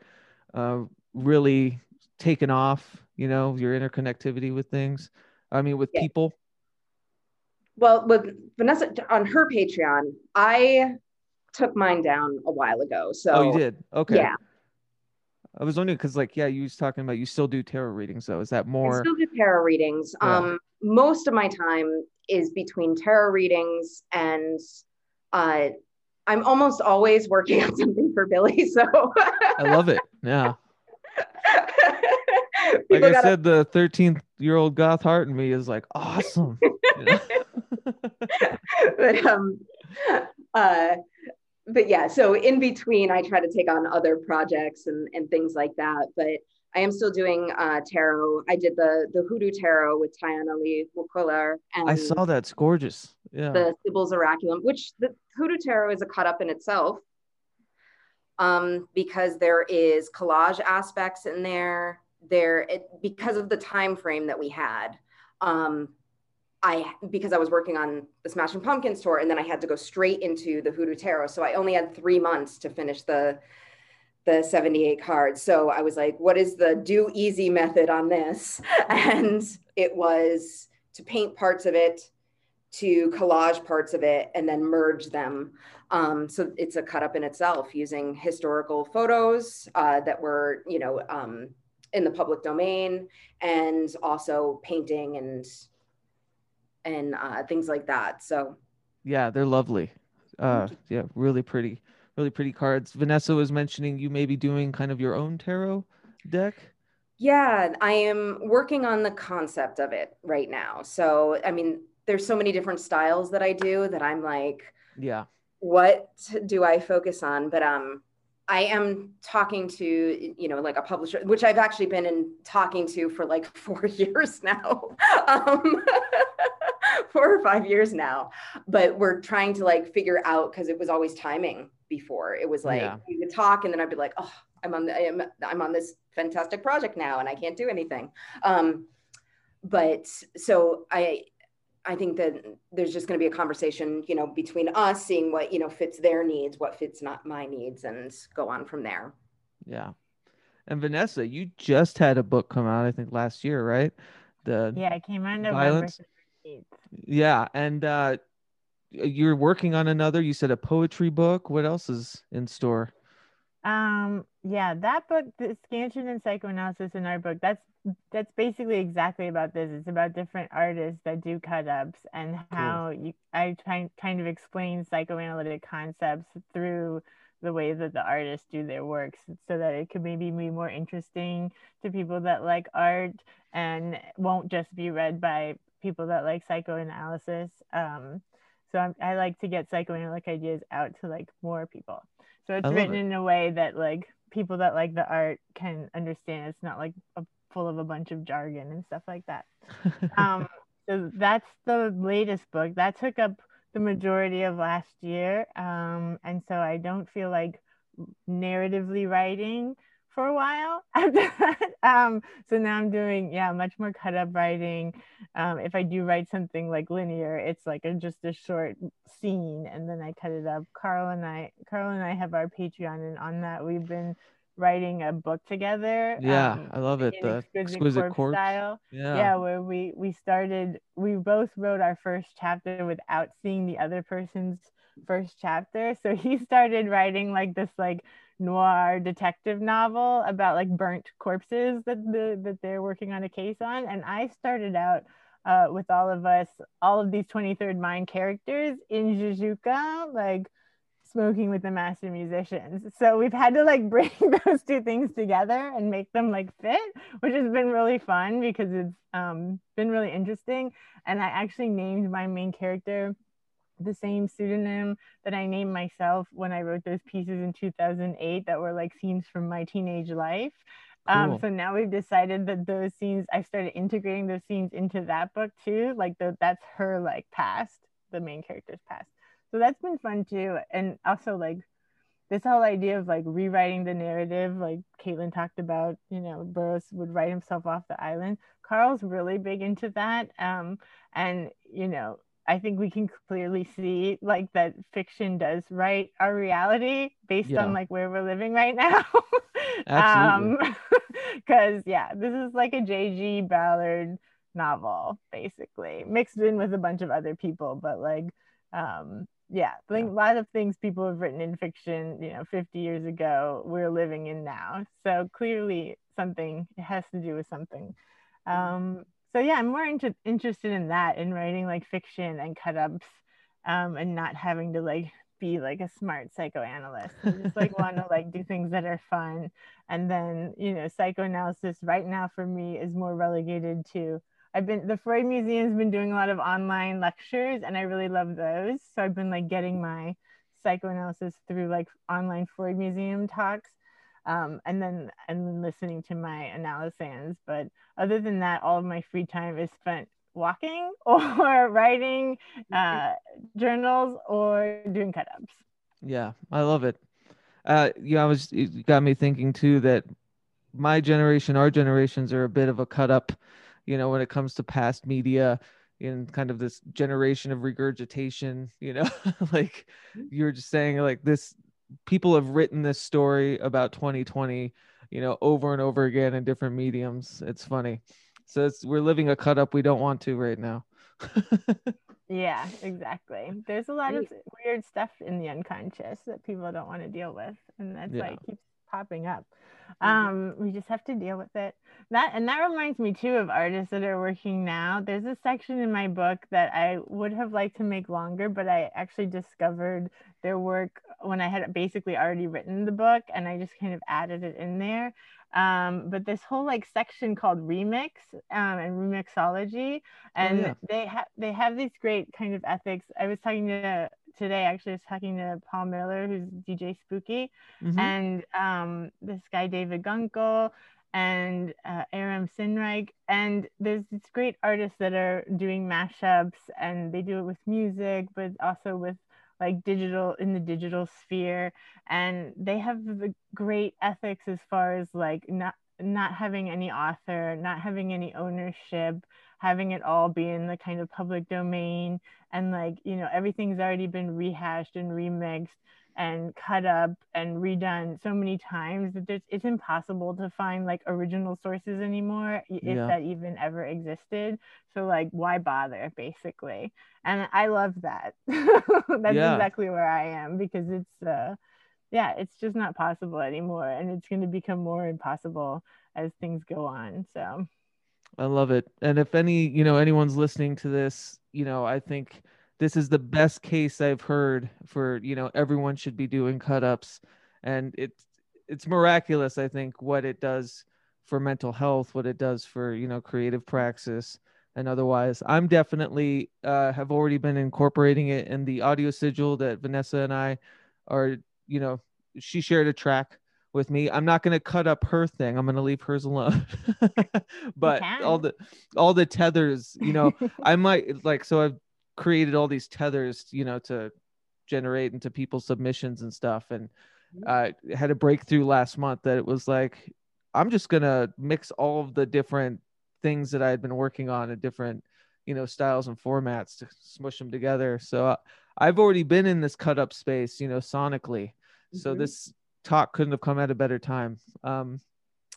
[SPEAKER 2] uh really taken off you know your interconnectivity with things. I mean with
[SPEAKER 3] Yeah.
[SPEAKER 2] people.
[SPEAKER 3] Well, with Vanessa on her Patreon, I took mine down a while ago. So
[SPEAKER 2] oh you did okay
[SPEAKER 3] yeah,
[SPEAKER 2] I was wondering because, like, yeah, you was talking about you still do tarot readings, though. Is that more?
[SPEAKER 3] I still do tarot readings.
[SPEAKER 2] Yeah.
[SPEAKER 3] Um, most of my time is between tarot readings and uh, I'm almost always working *laughs* on something for Billy. So
[SPEAKER 2] I love it. Yeah. *laughs* like I
[SPEAKER 3] gotta-
[SPEAKER 2] said, the 13 year old goth heart in me is like awesome. *laughs*
[SPEAKER 3] but um uh but yeah so in between i try to take on other projects and and things like that but i am still doing uh tarot i did the the hoodoo tarot with Tayannah Lee McQuillar and
[SPEAKER 2] I saw that. It's gorgeous. Yeah.
[SPEAKER 3] the Sibyl's Oraculum, which the Hoodoo Tarot is a cut up in itself um, because there is collage aspects in there. There, it, because of the time frame that we had, um, I because I was working on the Smashing Pumpkins tour, and then I had to go straight into the Hoodoo Tarot, so I only had three months to finish the the 78 cards. So I was like, what is the do easy method on this? *laughs* And it was to paint parts of it, to collage parts of it, and then merge them. Um, so it's a cut up in itself using historical photos uh, that were, you know, um, in the public domain, and also painting and and uh, things like that. So
[SPEAKER 2] Yeah, they're lovely. Uh, yeah, really pretty, really pretty cards. Vanessa was mentioning you may be doing kind of your own tarot deck.
[SPEAKER 3] Yeah, I am working on the concept of it right now. So, I mean, there's so many different styles that I do that I'm like,
[SPEAKER 2] Yeah,
[SPEAKER 3] what do I focus on? But um, I am talking to, you know, like a publisher, which I've actually been in talking to for like *laughs* four years now. um, *laughs* four or five years now. But we're trying to like figure out because it was always timing before. It was like
[SPEAKER 2] Yeah.
[SPEAKER 3] we would talk and then I'd be like, oh, I'm on the, I'm, I'm on this fantastic project now and I can't do anything. Um, but so I I think that there's just going to be a conversation, you know, between us seeing what, you know, fits their needs, what fits not my needs and go on from there.
[SPEAKER 2] yeah. And Vanessa, you just had a book come out, I think last year, right? The
[SPEAKER 4] Yeah, it came out November
[SPEAKER 2] Violence?
[SPEAKER 4] 15th.
[SPEAKER 2] yeah, and uh, you're working on another. You said a poetry book. What else is in store?
[SPEAKER 4] Um, yeah, that book, the Scansion and Psychoanalysis in our book, that's that's basically exactly about this. It's about different artists that do cut ups and how you I try kind of explain psychoanalytic concepts through the way that the artists do their works so that it could maybe be more interesting to people that like art and won't just be read by people that like psychoanalysis. Um, so I'm, I like to get psychoanalytic ideas out to like more people. So it's written
[SPEAKER 2] it.
[SPEAKER 4] in a way that like people that like the art can understand. It's not like a, full of a bunch of jargon and stuff like that. *laughs* Um, so that's the latest book that took up the majority of last year. Um, and so I don't feel like narratively writing for a while *laughs* after that. Um, so now I'm doing, yeah, much more cut up writing. Um, if I do write something like linear, it's like a, just a short scene and then I cut it up. Carl and I, Carl and I have our Patreon, and on that we've been writing a book together.
[SPEAKER 2] yeah,
[SPEAKER 4] um,
[SPEAKER 2] I love it. The
[SPEAKER 4] exquisite,
[SPEAKER 2] exquisite
[SPEAKER 4] corpse,
[SPEAKER 2] corpse.
[SPEAKER 4] style
[SPEAKER 2] Yeah.
[SPEAKER 4] yeah where we we started we both wrote our first chapter without seeing the other person's first chapter so *laughs* he started writing like this like noir detective novel about like burnt corpses that the that they're working on a case on and i started out uh, with all of us all of these 23rd mind characters in Jajouka, like smoking with the master musicians. So we've had to like *laughs* bring those two things together and make them like fit, which has been really fun because it's um, been really interesting. And I actually named my main character the same pseudonym that I named myself when I wrote those pieces in 2008 that were like scenes from my teenage life. Um, so now we've decided that those scenes, I started integrating those scenes into that book too. Like the, that's her like past, the main character's past so that's been fun too and also like this whole idea of like rewriting the narrative like caitlin talked about you know burroughs would write himself off the island carl's really big into that um and you know i think we can clearly see like that fiction does write our reality based
[SPEAKER 2] Yeah.
[SPEAKER 4] on like where we're living right now *laughs*
[SPEAKER 2] Absolutely.
[SPEAKER 4] um *laughs* because yeah this is like a jg ballard novel basically mixed in with a bunch of other people but like um yeah i think a lot of things people have written in fiction you know 50 years ago we're living in now so clearly something it has to do with something um so yeah i'm more inter- interested in that in writing like fiction and cut ups um and not having to like be like a smart psychoanalyst. I just like want to like do things that are fun. And then, you know, psychoanalysis right now for me is more relegated to I've been the Freud Museum's been doing a lot of online lectures and I really love those. So I've been like getting my psychoanalysis through like online Freud Museum talks. Um, and then and then listening to my analysands. But other than that, all of my free time is spent walking *laughs* or writing uh, journals or doing cut ups.
[SPEAKER 2] Yeah, I love it. Uh, yeah, I was it got me thinking too that my generation, our generations are a bit of a cut up, you know, when it comes to past media in kind of this generation of regurgitation, you know, *laughs* like mm-hmm. you're just saying like this people have written this story about 2020, you know, over and over again in different mediums. It's funny. So it's, we're living a cut up we don't want to right now.
[SPEAKER 4] yeah, exactly. There's a lot of weird stuff in the unconscious that people don't want to deal with, and that's yeah. why it keeps popping up. Mm-hmm. Um, we just have to deal with it. That and that reminds me too of artists that are working now. There's a section in my book that I would have liked to make longer, but I actually discovered their work when I had basically already written the book, and I just kind of added it in there. Um, but this whole like section called remix um, and remixology, oh, and oh, yeah. they have they have these great kind of ethics. I was talking to today actually I was talking to Paul Miller, who's DJ Spooky, mm-hmm. and um, this guy David Gunkel and uh, Aram Sinreich. And there's these great artists that are doing mashups and they do it with music, but also with like digital in the digital sphere. And they have the great ethics as far as like not not having any author, not having any ownership, having it all be in the kind of public domain and like, you know, everything's already been rehashed and remixed and cut up and redone so many times that it's impossible to find like original sources anymore if yeah. that even ever existed so like why bother basically and i love that *laughs* that's yeah. exactly where i am because it's uh yeah it's just not possible anymore and it's going to become more impossible as things go on so
[SPEAKER 2] i love it and if any you know anyone's listening to this you know i think this is the best case I've heard for you know everyone should be doing cut ups, and it's it's miraculous I think what it does for mental health, what it does for you know creative praxis and otherwise. I'm definitely uh, have already been incorporating it in the audio sigil that Vanessa and I are you know she shared a track with me. I'm not going to cut up her thing. I'm going to leave hers alone. *laughs* but all the all the tethers, you know, *laughs* I might like so I've created all these tethers, you know, to generate into people's submissions and stuff. And I uh, had a breakthrough last month that it was like, I'm just gonna mix all of the different things that I had been working on in different, you know, styles and formats to smush them together. So uh, I've already been in this cut up space, you know, sonically. Mm-hmm. So this talk couldn't have come at a better time. Um,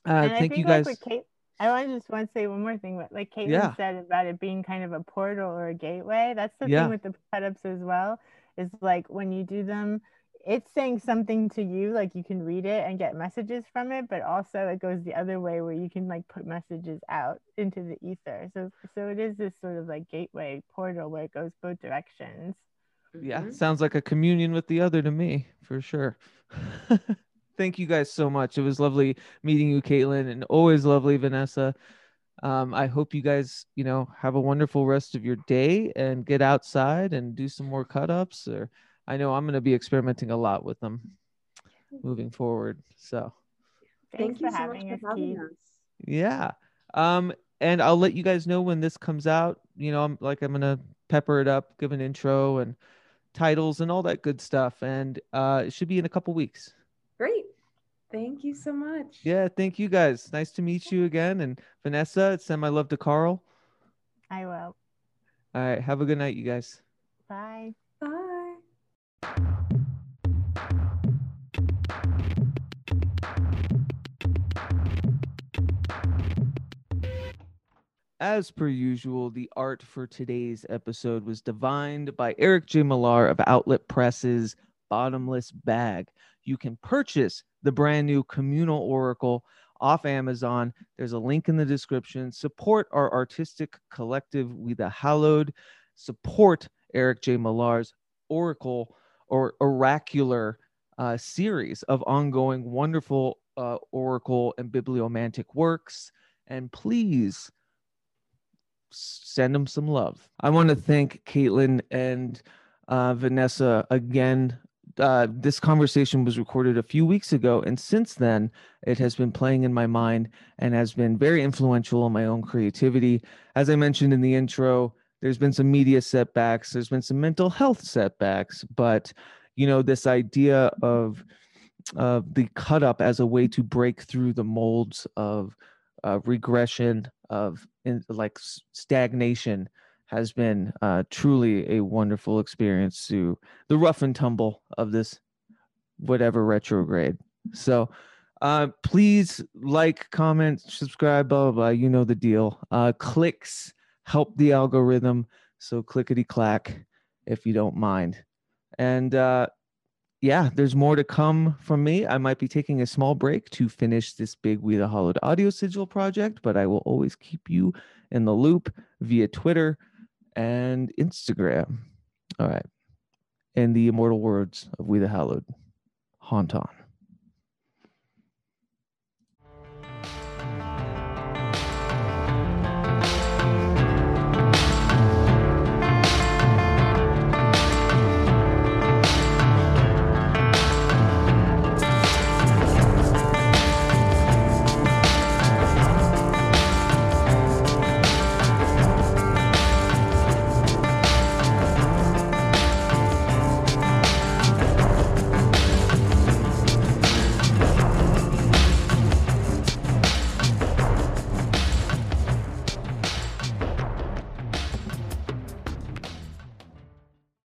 [SPEAKER 2] uh, thank you guys.
[SPEAKER 4] Like Kate, I want to just want to say one more thing. Like Caitlin yeah. said about it being kind of a portal or a gateway. That's the yeah. thing with the setups as well. Is like when you do them, it's saying something to you, like you can read it and get messages from it, but also it goes the other way where you can like put messages out into the ether. So so it is this sort of like gateway portal where it goes both directions.
[SPEAKER 2] Yeah, mm-hmm. sounds like a communion with the other to me, for sure. *laughs* thank you guys so much. It was lovely meeting you, Caitlin, and always lovely, Vanessa. Um, I hope you guys, you know, have a wonderful rest of your day and get outside and do some more cut ups. Or I know I'm going to be experimenting a lot with them moving forward. So
[SPEAKER 3] thank you so much for having us.
[SPEAKER 2] Yeah. Um, and I'll let you guys know when this comes out. You know, I'm like I'm gonna pepper it up, give an intro and titles and all that good stuff. And uh, it should be in a couple weeks.
[SPEAKER 3] Great. Thank you so much.
[SPEAKER 2] Yeah, thank you guys. Nice to meet you again. And Vanessa, send my love to Carl.
[SPEAKER 4] I will.
[SPEAKER 2] All right. Have a good night, you guys.
[SPEAKER 4] Bye.
[SPEAKER 3] Bye.
[SPEAKER 2] As per usual, the art for today's episode was divined by Eric J. Millar of Outlet Press's Bottomless Bag you can purchase the brand new Communal Oracle off Amazon. There's a link in the description. Support our artistic collective, We the Hallowed. Support Eric J. Millar's Oracle or oracular uh, series of ongoing wonderful uh, oracle and bibliomantic works. And please send them some love. I want to thank Caitlin and uh, Vanessa again. Uh, this conversation was recorded a few weeks ago, and since then, it has been playing in my mind and has been very influential in my own creativity. As I mentioned in the intro, there's been some media setbacks, there's been some mental health setbacks, but you know, this idea of uh, the cut up as a way to break through the molds of uh, regression, of in, like stagnation, has been uh, truly a wonderful experience to the rough and tumble of this whatever retrograde. So uh, please like, comment, subscribe, blah, blah, blah. You know the deal. Uh, clicks help the algorithm. So clickety clack if you don't mind. And uh, yeah, there's more to come from me. I might be taking a small break to finish this big We the Hallowed audio sigil project, but I will always keep you in the loop via Twitter and Instagram. All right. And the immortal words of We the Hallowed, haunt on.